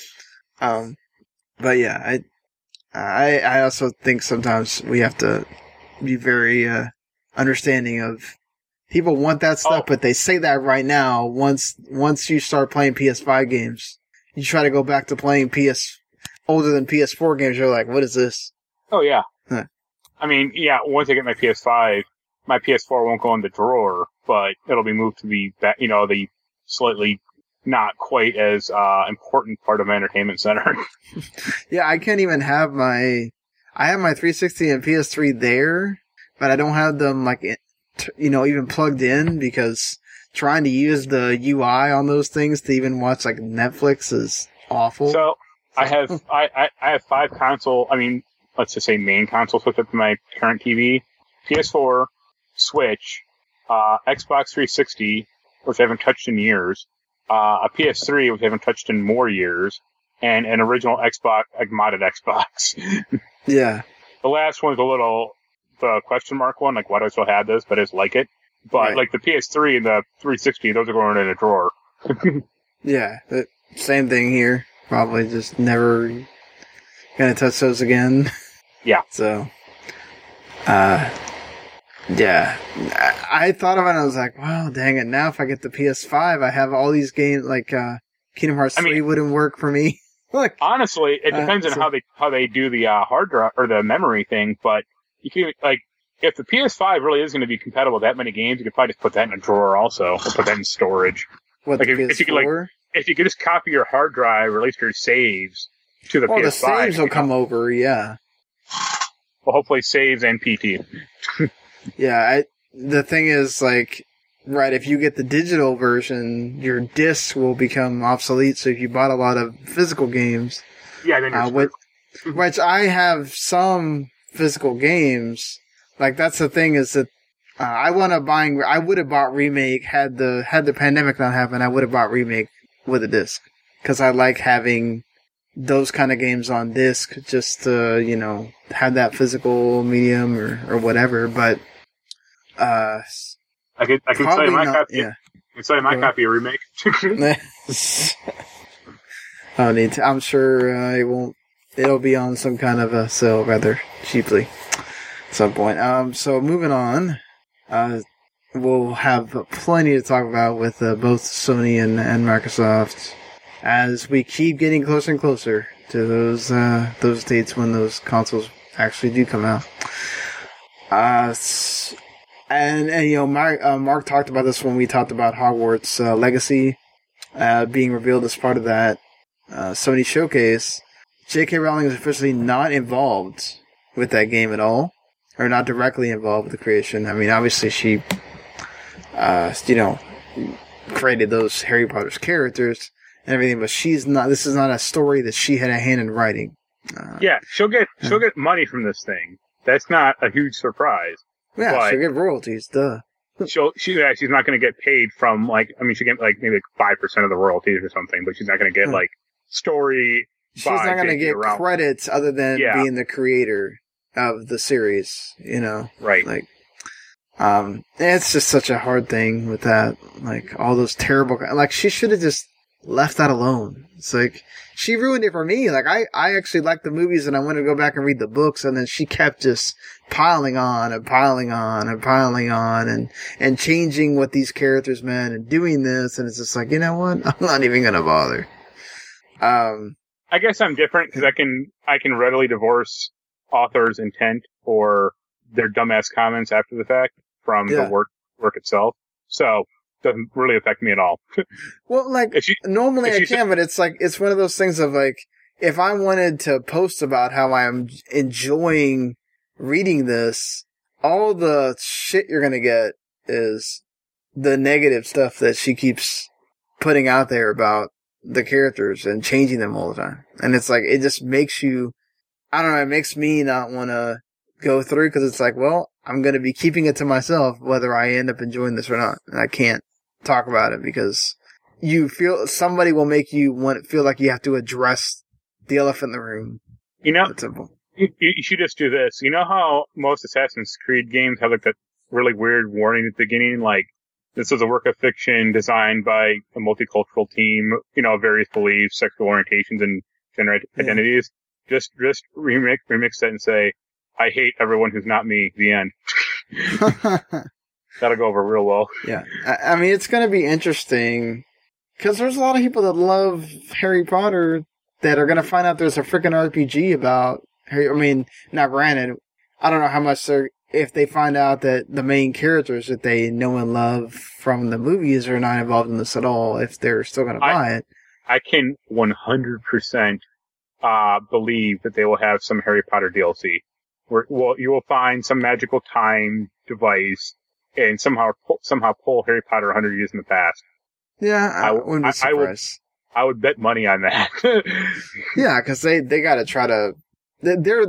um, but yeah, I, I, I also think sometimes we have to be very, uh, understanding of people want that stuff, Oh. but they say that right now. Once, once you start playing PS5 games, you try to go back to playing PS, older than PS4 games, you're like, what is this? oh yeah. Huh. I mean, yeah. Once I get my PS5, my PS4 won't go in the drawer, but it'll be moved to the ba- you know the slightly not quite as uh important part of my entertainment center. [laughs] Yeah, I can't even have my, I have my 360 and PS3 there, but I don't have them like, you know, even plugged in because trying to use the UI on those things to even watch like Netflix is awful. So I have I, I, I have five console. I mean, let's just say main consoles hooked up to my current TV: PS4, Switch, uh, Xbox 360, which I haven't touched in years, uh, a PS3, which I haven't touched in more years, and an original Xbox, like modded Xbox. [laughs] yeah. the last one's a little the question mark one, like why do I still have this? But I just like it. But Right. like the PS3 and the 360, those are going in a drawer. [laughs] Yeah. the- same thing here. Probably just never gonna touch those again. [laughs] Yeah. So, uh, yeah. I, I thought about it. I was like, wow, dang it. Now if I get the PS5, I have all these games like, uh, Kingdom Hearts I mean- 3 wouldn't work for me. [laughs] Honestly, it Uh, depends so- on how they how they do the uh, hard drive or the memory thing. But you can like if the PS5 really is going to be compatible with that many games, you could probably just put that in a drawer also, or put that in storage. what, Like, the if- if you could, like, If you could just copy your hard drive or at least your saves to the the PS5, saves will know, come over, yeah. well, hopefully saves and PT. [laughs] Yeah, I, the thing is, like, right, if you get the digital version, your disc will become obsolete. So if you bought a lot of physical games, Yeah, then uh, which, [laughs] which I have some physical games, like that's the thing is that uh, I want to buying. I would have bought remake had the had the pandemic not happened. I would have bought remake with a disc because I like having those kind of games on disc just to you know have that physical medium or or whatever. But uh, I could I could probably say my not. copy. Yeah. I could say my copy of remake. [laughs] [laughs] I don't need to. I'm sure uh, it won't. It'll be on some kind of a sale rather cheaply at some point. Um. So moving on, uh, we'll have plenty to talk about with uh, both Sony and, and Microsoft as we keep getting closer and closer to those uh, those dates when those consoles actually do come out. Uh, and, and you know, Marc, uh, Marc talked about this when we talked about Hogwarts uh, Legacy uh, being revealed as part of that uh, Sony showcase. J.K. Rowling is officially not involved with that game at all, or not directly involved with the creation. I mean, obviously she, uh, you know, created those Harry Potter's characters and everything, but she's not. This is not a story that she had a hand in writing. Uh, yeah, she'll get she'll get money from this thing. That's not a huge surprise. yeah, she'll get royalties. Duh. She'll she yeah, she's not going to get paid from like I mean she get like maybe like five percent of the royalties or something, but she's not going to get Hmm. like story. She's not going to get Rowling. credits other than Yeah. being the creator of the series. You know. Right. Like, um, it's just such a hard thing with that. Like all those terrible, like she should have just left that alone. It's like she ruined it for me. Like I, I actually liked the movies and I wanted to go back and read the books and then she kept just piling on and piling on and piling on and, and changing what these characters meant and doing this. And it's just like, you know what? [laughs] I'm not even going to bother. Um, I guess I'm different because I can I can readily divorce author's intent or their dumbass comments after the fact from Yeah. the work work itself. So doesn't really affect me at all. [laughs] well, like you, normally I can, but it's like, it's one of those things of like, if I wanted to post about how I'm enjoying reading this, all the shit you're gonna get is the negative stuff that she keeps putting out there about the characters and changing them all the time. And it's like, it just makes you, I don't know, it makes me not want to go through because it's like, well, I'm going to be keeping it to myself whether I end up enjoying this or not. And I can't talk about it because you feel somebody will make you want feel like you have to address the elephant in the room. you know, you, you should just do this. You know how most Assassin's Creed games have like that really weird warning at the beginning, like this is a work of fiction designed by a multicultural team, you know, various beliefs, sexual orientations, and gender Yeah. identities. Just, just remix, remix that and say, "I hate everyone who's not me." The end. [laughs] That'll go over real well. yeah, I, I mean it's going to be interesting because there's a lot of people that love Harry Potter that are going to find out there's a freaking RPG about Harry. I mean, now granted, I don't know how much they're if they find out that the main characters that they know and love from the movies are not involved in this at all, if they're still going to buy it. I can 100% uh, believe that they will have some Harry Potter DLC. Where well, you will find some magical time device and somehow pull, somehow pull Harry Potter 100 years in the past. Yeah, I, I- wouldn't be I- I will- surprised. I would bet money on that. [laughs] Yeah, because they they got to try to. they- They're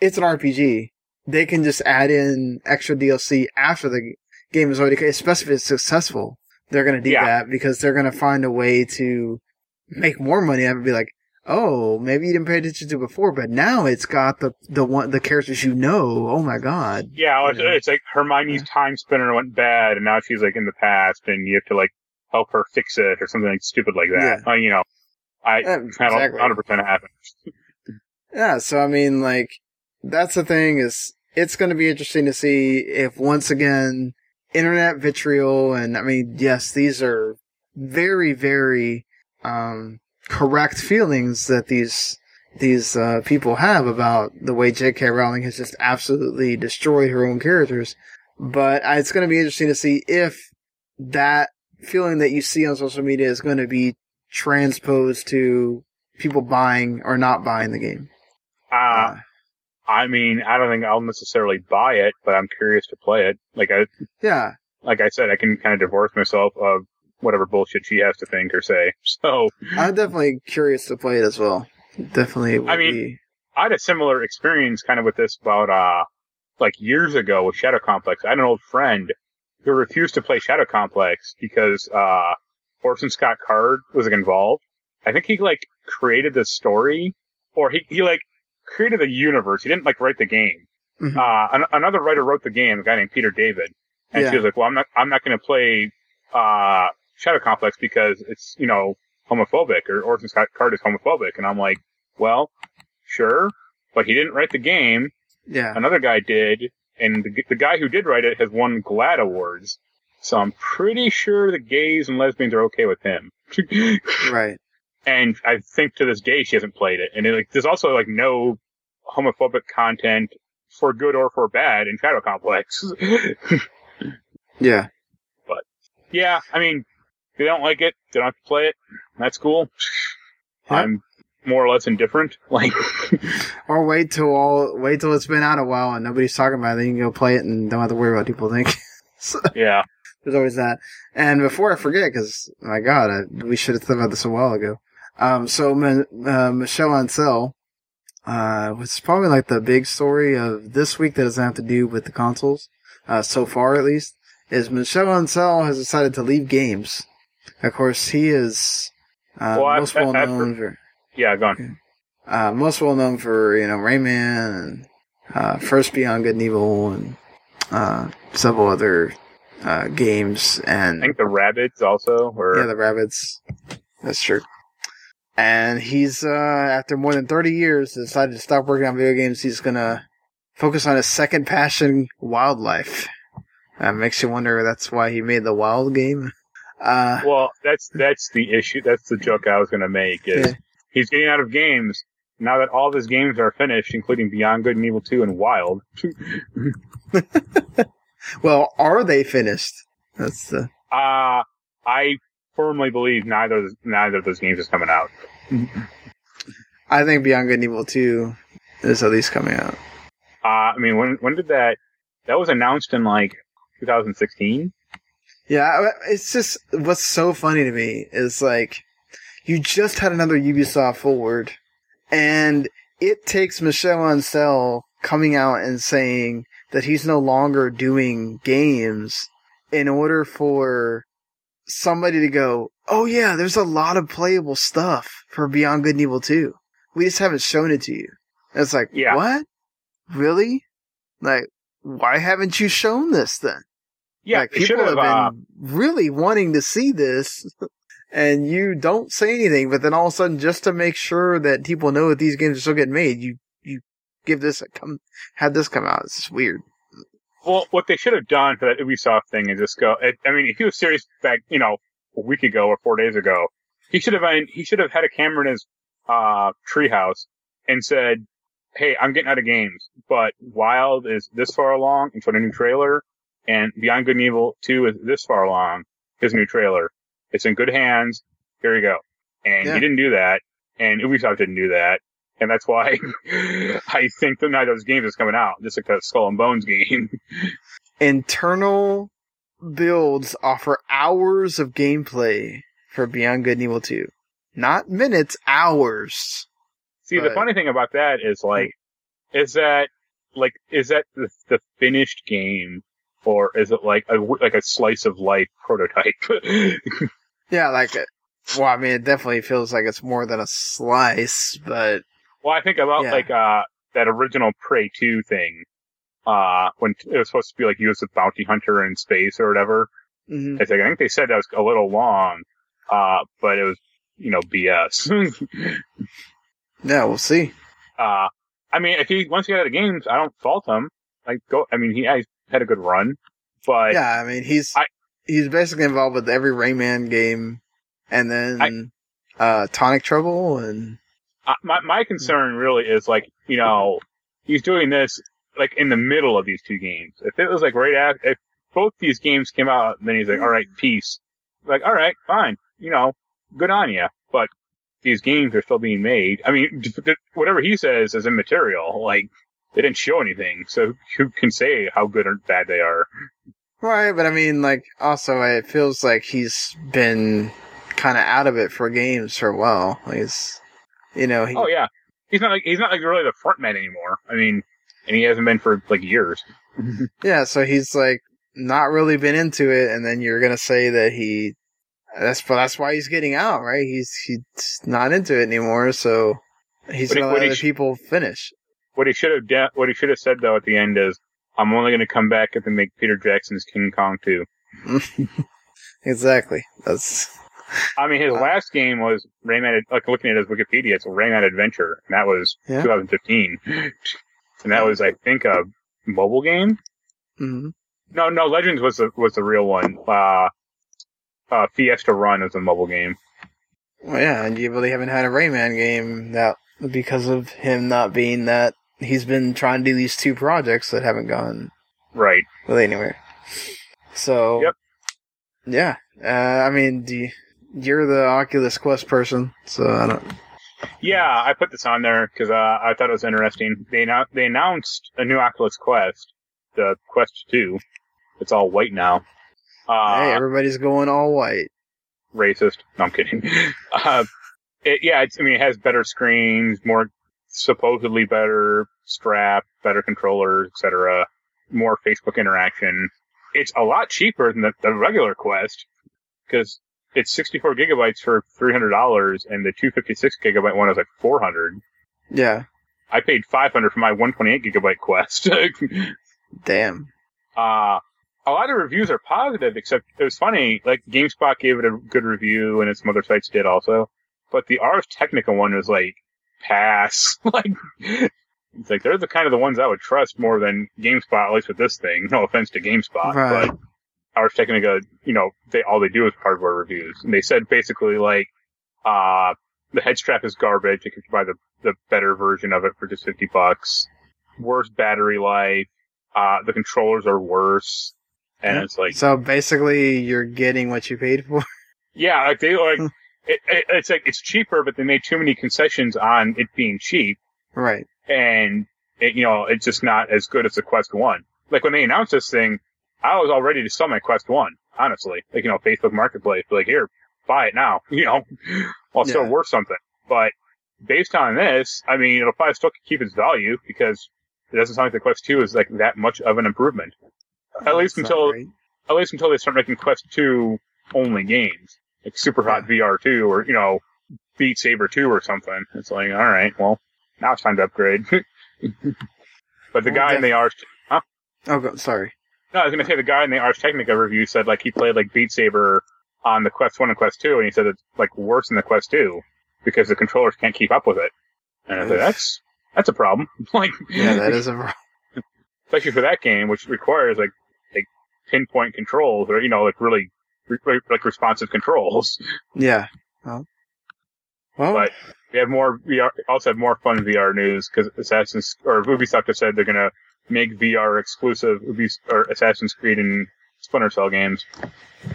it's an RPG. They can just add in extra DLC after the game is already, especially if it's successful. They're gonna do Yeah. that because they're gonna find a way to make more money. I would be like, oh, maybe you didn't pay attention to it before, but now it's got the the one the characters you know. Oh my god! yeah, it's, Yeah. it's like Hermione's time spinner went bad and now she's like in the past and you have to like help her fix it or something like stupid like that. Uh, you know, I, Yeah, I don't 100% happen. Yeah, so I mean, like, that's the thing is, it's going to be interesting to see if once again, internet vitriol, and I mean, yes, these are very, very, um, correct feelings that these, these, uh, people have about the way J.K. Rowling has just absolutely destroyed her own characters. But uh, it's going to be interesting to see if that feeling that you see on social media is going to be transposed to people buying or not buying the game. Uh, I mean, I don't think I'll necessarily buy it, but I'm curious to play it. Like I, Yeah, like I said, I can kind of divorce myself of whatever bullshit she has to think or say. [laughs] So I'm definitely curious to play it as well. Definitely. I mean- be, I had a similar experience kind of with this about, uh, like years ago with Shadow Complex. I had an old friend who refused to play Shadow Complex because, uh, Orson Scott Card was like, involved. I think he like created the story or he, he like created the universe. He didn't like write the game. Mhm. Uh, an- another writer wrote the game, a guy named Peter David. And Yeah. she was like, well, I'm not, I'm not going to play, uh, Shadow Complex because it's, you know, homophobic or Orson Scott Card is homophobic. And I'm like, well, sure, but he didn't write the game. yeah. Another guy did. And the, the guy who did write it has won GLAAD awards. So I'm pretty sure the gays and lesbians are okay with him. [laughs] Right. And I think to this day she hasn't played it. And it, like, there's also like no homophobic content for good or for bad in Shadow Complex. [laughs] Yeah. But yeah, I mean, if they don't like it, they don't have to play it. That's cool. I'm more or less indifferent. [laughs] Like, Or wait till all wait till it's been out a while and nobody's talking about it. Then you can go play it and don't have to worry about what people think. [laughs] so, yeah, there's always that. And before I forget, because my God, I, we should have thought about this a while ago. Um, so uh, Michel Ancel, uh, was probably like the big story of this week that doesn't have to do with the consoles, uh, so far at least, is Michel Ancel has decided to leave games. Of course, he is uh, Well, most well known for yeah, go on. uh, most well known for you know Rayman and uh, First Beyond Good and Evil and uh, several other uh, games I and think the Rabbids also, or yeah, the Rabbids. That's true. And he's uh, after more than thirty years decided to stop working on video games. He's gonna focus on his second passion, wildlife. That makes you wonder. That's why he made the wild game. Uh, Well, that's that's the issue. That's the joke I was going to make. Is Yeah. he's getting out of games now that all of his games are finished, including Beyond Good and Evil Two and Wild. [laughs] well, are they finished? That's the. Uh I firmly believe neither of those- neither of those games is coming out. I think Beyond Good and Evil Two is at least coming out. Uh, I mean, when when did that? That was announced in like 2016. Yeah, it's just what's so funny to me is like you just had another Ubisoft forward, and it takes Michel Ancel coming out and saying that he's no longer doing games in order for somebody to go, "Oh yeah, there's a lot of playable stuff for Beyond Good and Evil 2. We just haven't shown it to you." And it's like, Yeah. what? Really? Like, why haven't you shown this then? Yeah, like people have. have Uh, been really wanting to see this, [laughs] and you don't say anything. But then all of a sudden, just to make sure that people know that these games are still getting made, you you give this a come, had this come out. It's just weird. Well, what they should have done for that Ubisoft thing is just go. I mean, if he was serious back, you know, a week ago or four days ago, he should have. He should have had a camera in his uh treehouse and said, "Hey, I'm getting out of games, but Wild is this far along and showed a new trailer, and Beyond Good and Evil Two is this far along. His new trailer. It's in good hands. Here you go." And Yeah. he didn't do that, and Ubisoft didn't do that. And that's why [laughs] I think that neither of those games is coming out. Just like a Skull and Bones game. [laughs] Internal builds offer hours of gameplay for Beyond Good and Evil 2. Not minutes, hours. See, the funny thing about that is like, is that like, is that the, the finished game, or is it like a like a slice of life prototype? [laughs] Yeah, like. Well, I mean, it definitely feels like it's more than a slice, but well, I think about Yeah. like uh that original Prey two thing, uh when it was supposed to be like you as a bounty hunter in space or whatever. mhm. It's like I think they said that was a little long, uh, but it was you know BS. [laughs] yeah, we'll see. uh, I mean, if he once he got out of games, I don't fault him. Like go, I mean, he had a good run, but yeah, I mean he's I- he's basically involved with every Rayman game, and then uh Tonic Trouble, and my my concern really is like you know he's doing this like in the middle of these two games. If it was like right after, if both these games came out, then he's like, all right, peace. Like, all right, fine, you know, good on you. But these games are still being made. I mean, whatever he says is immaterial. Like they didn't show anything, so who can say how good or bad they are? right. But I mean, like also it feels like he's been kind of out of it for games for a while. Like, He's you know he Oh yeah, he's not like he's not like really the front man anymore. I mean, and he hasn't been for like years. [laughs] yeah, so he's like not really been into it, and then you're gonna say that he. That's but that's why he's getting out, right? He's he's not into it anymore, so he's he- gonna but let other sh- people finish. What he should have de- what he should have said though at the end is, "I'm only going to come back if they make Peter Jackson's King Kong 2. [laughs] exactly. That's I mean, his Uh, last game was Rayman. Like looking at his Wikipedia, it's Rayman Adventure, and that was Yeah. 2015, and that was I think a mobile game. mhm. No, no, Legends was the was the real one. Uh, uh, Fiesta Run is a mobile game. well, yeah, and you really haven't had a Rayman game that because of him not being that. He's been trying to do these two projects that haven't gone Right. really anywhere. So, Yep. yeah. Uh, I mean, do you, you're the Oculus Quest person, so I don't. Yeah, I put this on there because uh, I thought it was interesting. They annou- they announced a new Oculus Quest, the Quest Two. It's all white now. Uh, hey, everybody's going all white. racist. No, I'm kidding. [laughs] uh, it, yeah, it's, I mean, it has better screens, more supposedly better strap, better controllers, etc. More Facebook interaction. It's a lot cheaper than the, the regular Quest because it's 64 gigabytes for $300, and the 256 gigabyte one is like 400. Yeah. I paid 500 for my 128 gigabyte Quest. [laughs] Damn. uh, a lot of reviews are positive, except it was funny. Like GameSpot gave it a good review, and some other sites did also. But the Ars Technica one was like pass. [laughs] like it's like they're the kind of the ones I would trust more than GameSpot, at least with this thing. No offense to GameSpot, Right. but Ars Technica, you know, they all they do is hardware reviews, and they said basically like, uh, the head strap is garbage. You can buy the the better version of it for just fifty bucks. Worse battery life. Uh, the controllers are worse. And Yeah. it's like, So basically, you're getting what you paid for. [laughs] yeah, like they like, Hmm. it, it, it's like, it's cheaper, but they made too many concessions on it being cheap. right. And it, you know, it's just not as good as the Quest 1. Like when they announced this thing, I was all ready to sell my Quest 1, honestly. Like, you know, Facebook Marketplace, like, here, buy it now, [laughs] you know, well, it's still worth something. But based on this, I mean, it'll probably still keep its value because it doesn't sound like the Quest 2 is like that much of an improvement. At least until great. at least until they start making Quest 2 only games, like Super Hot VR 2 or, you know, Beat Saber 2 or something. It's like, all right, well, now it's time to upgrade. [laughs] but the Well, guy in the Ars, huh? Oh, sorry. No, I was gonna say the guy in the Ars Technica review said like he played like Beat Saber on the Quest 1 and Quest 2, and he said it's like worse than the Quest 2 because the controllers can't keep up with it. And I said, that's, that's a problem. [laughs] like, Yeah, that is a. [laughs] Problem. especially for that game, which requires like like pinpoint controls or you know like really re- like responsive controls. [laughs] Yeah. Well. Well. But they have more VR. Also have more fun VR news because Assassin's or Ubisoft has said they're gonna make VR exclusive Ubis or Assassin's Creed and Splinter Cell games.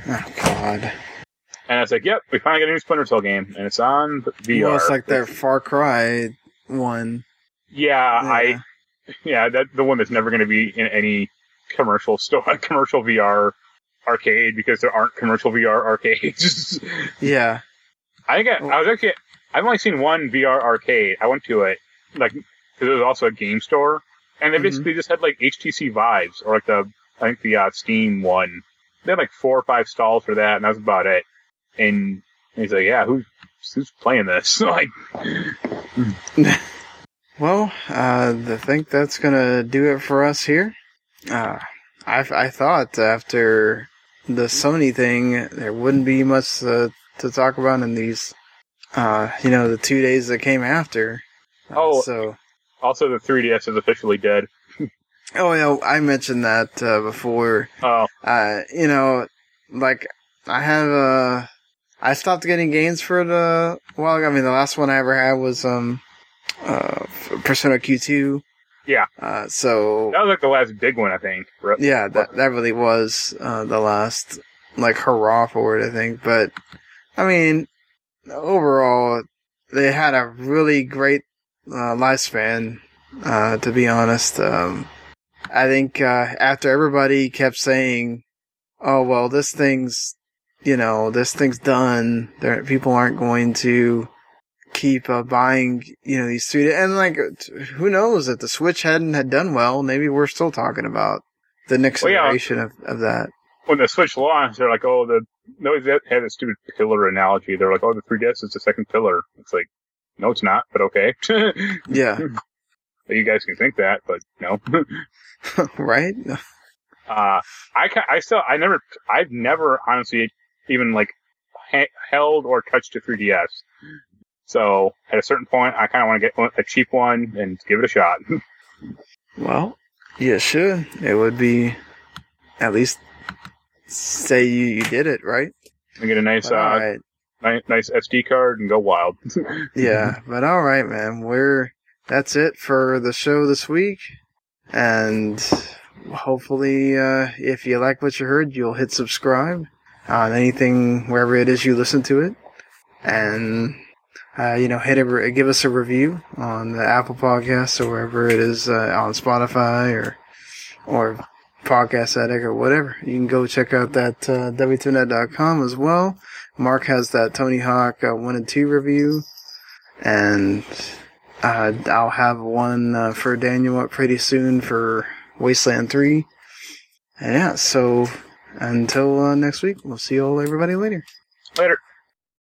oh God. And it's like, yep, we finally got a new Splinter Cell game, and it's on VR. Well, it's like their Far Cry one. Yeah, I yeah that the one that's never going to be in any commercial store, [laughs] commercial VR arcade because there aren't commercial VR arcades. [laughs] Yeah. I think I, I was actually I've only seen one VR arcade. I went to it like because it was also a game store, and they Mhm. basically just had like HTC Vives or like the I think the uh, Steam one. They had like four or five stalls for that, and that was about it. And he's like, "Yeah, who's who's playing this?" [laughs] like, [laughs] Well, uh, I think that's gonna do it for us here. Uh, I, I thought after the Sony thing, there wouldn't be much uh, to talk about in these, uh, you know, the two days that came after. Uh, Oh. so also the 3DS is officially dead. oh yeah, I mentioned that uh, before. Oh, Uh, you know, like I have uh, I stopped getting games for the well. I mean, the last one I ever had was um, uh, Persona Q2. Yeah. Uh, so that was like the last big one, I think. Yeah, that that really was uh, the last like hurrah for it, I think. But I mean, overall, they had a really great uh, lifespan. Uh, to be honest, um, I think uh, after everybody kept saying, "Oh well, this thing's you know this thing's done," there people aren't going to keep uh, buying you know these three and like who knows if the switch hadn't had done well maybe we're still talking about the next Well, yeah. iteration of, of that When the Switch launched, they're like, "Oh, the no." They had a stupid pillar analogy. They're like, "Oh, the 3DS is the second pillar." It's like, no, it's not. But okay, [laughs] yeah you guys can think that, but no. [laughs] [laughs] right Uh, I I still I never I've never honestly even like ha- held or touched a 3DS. So at a certain point, I kind of want to get a cheap one and give it a shot. well you should it would be at least say you, you did it right and get a nice uh right. Ni- nice SD card and go wild. [laughs] yeah [laughs] but all right man. We're that's it for the show this week. And hopefully uh, if you like what you heard you'll hit subscribe on anything wherever it is you listen to it. And uh, you know hit a re- give us a review on the apple podcast or wherever it is uh, on spotify or or podcast addict or whatever. You can go check out that uh, W2Mnet.com as well Marc has that tony hawk uh, 1 and 2 review and uh, I'll have one uh, for Daniel up pretty soon for Wasteland 3. And yeah, so until uh, next week, we'll see you all everybody later. Later.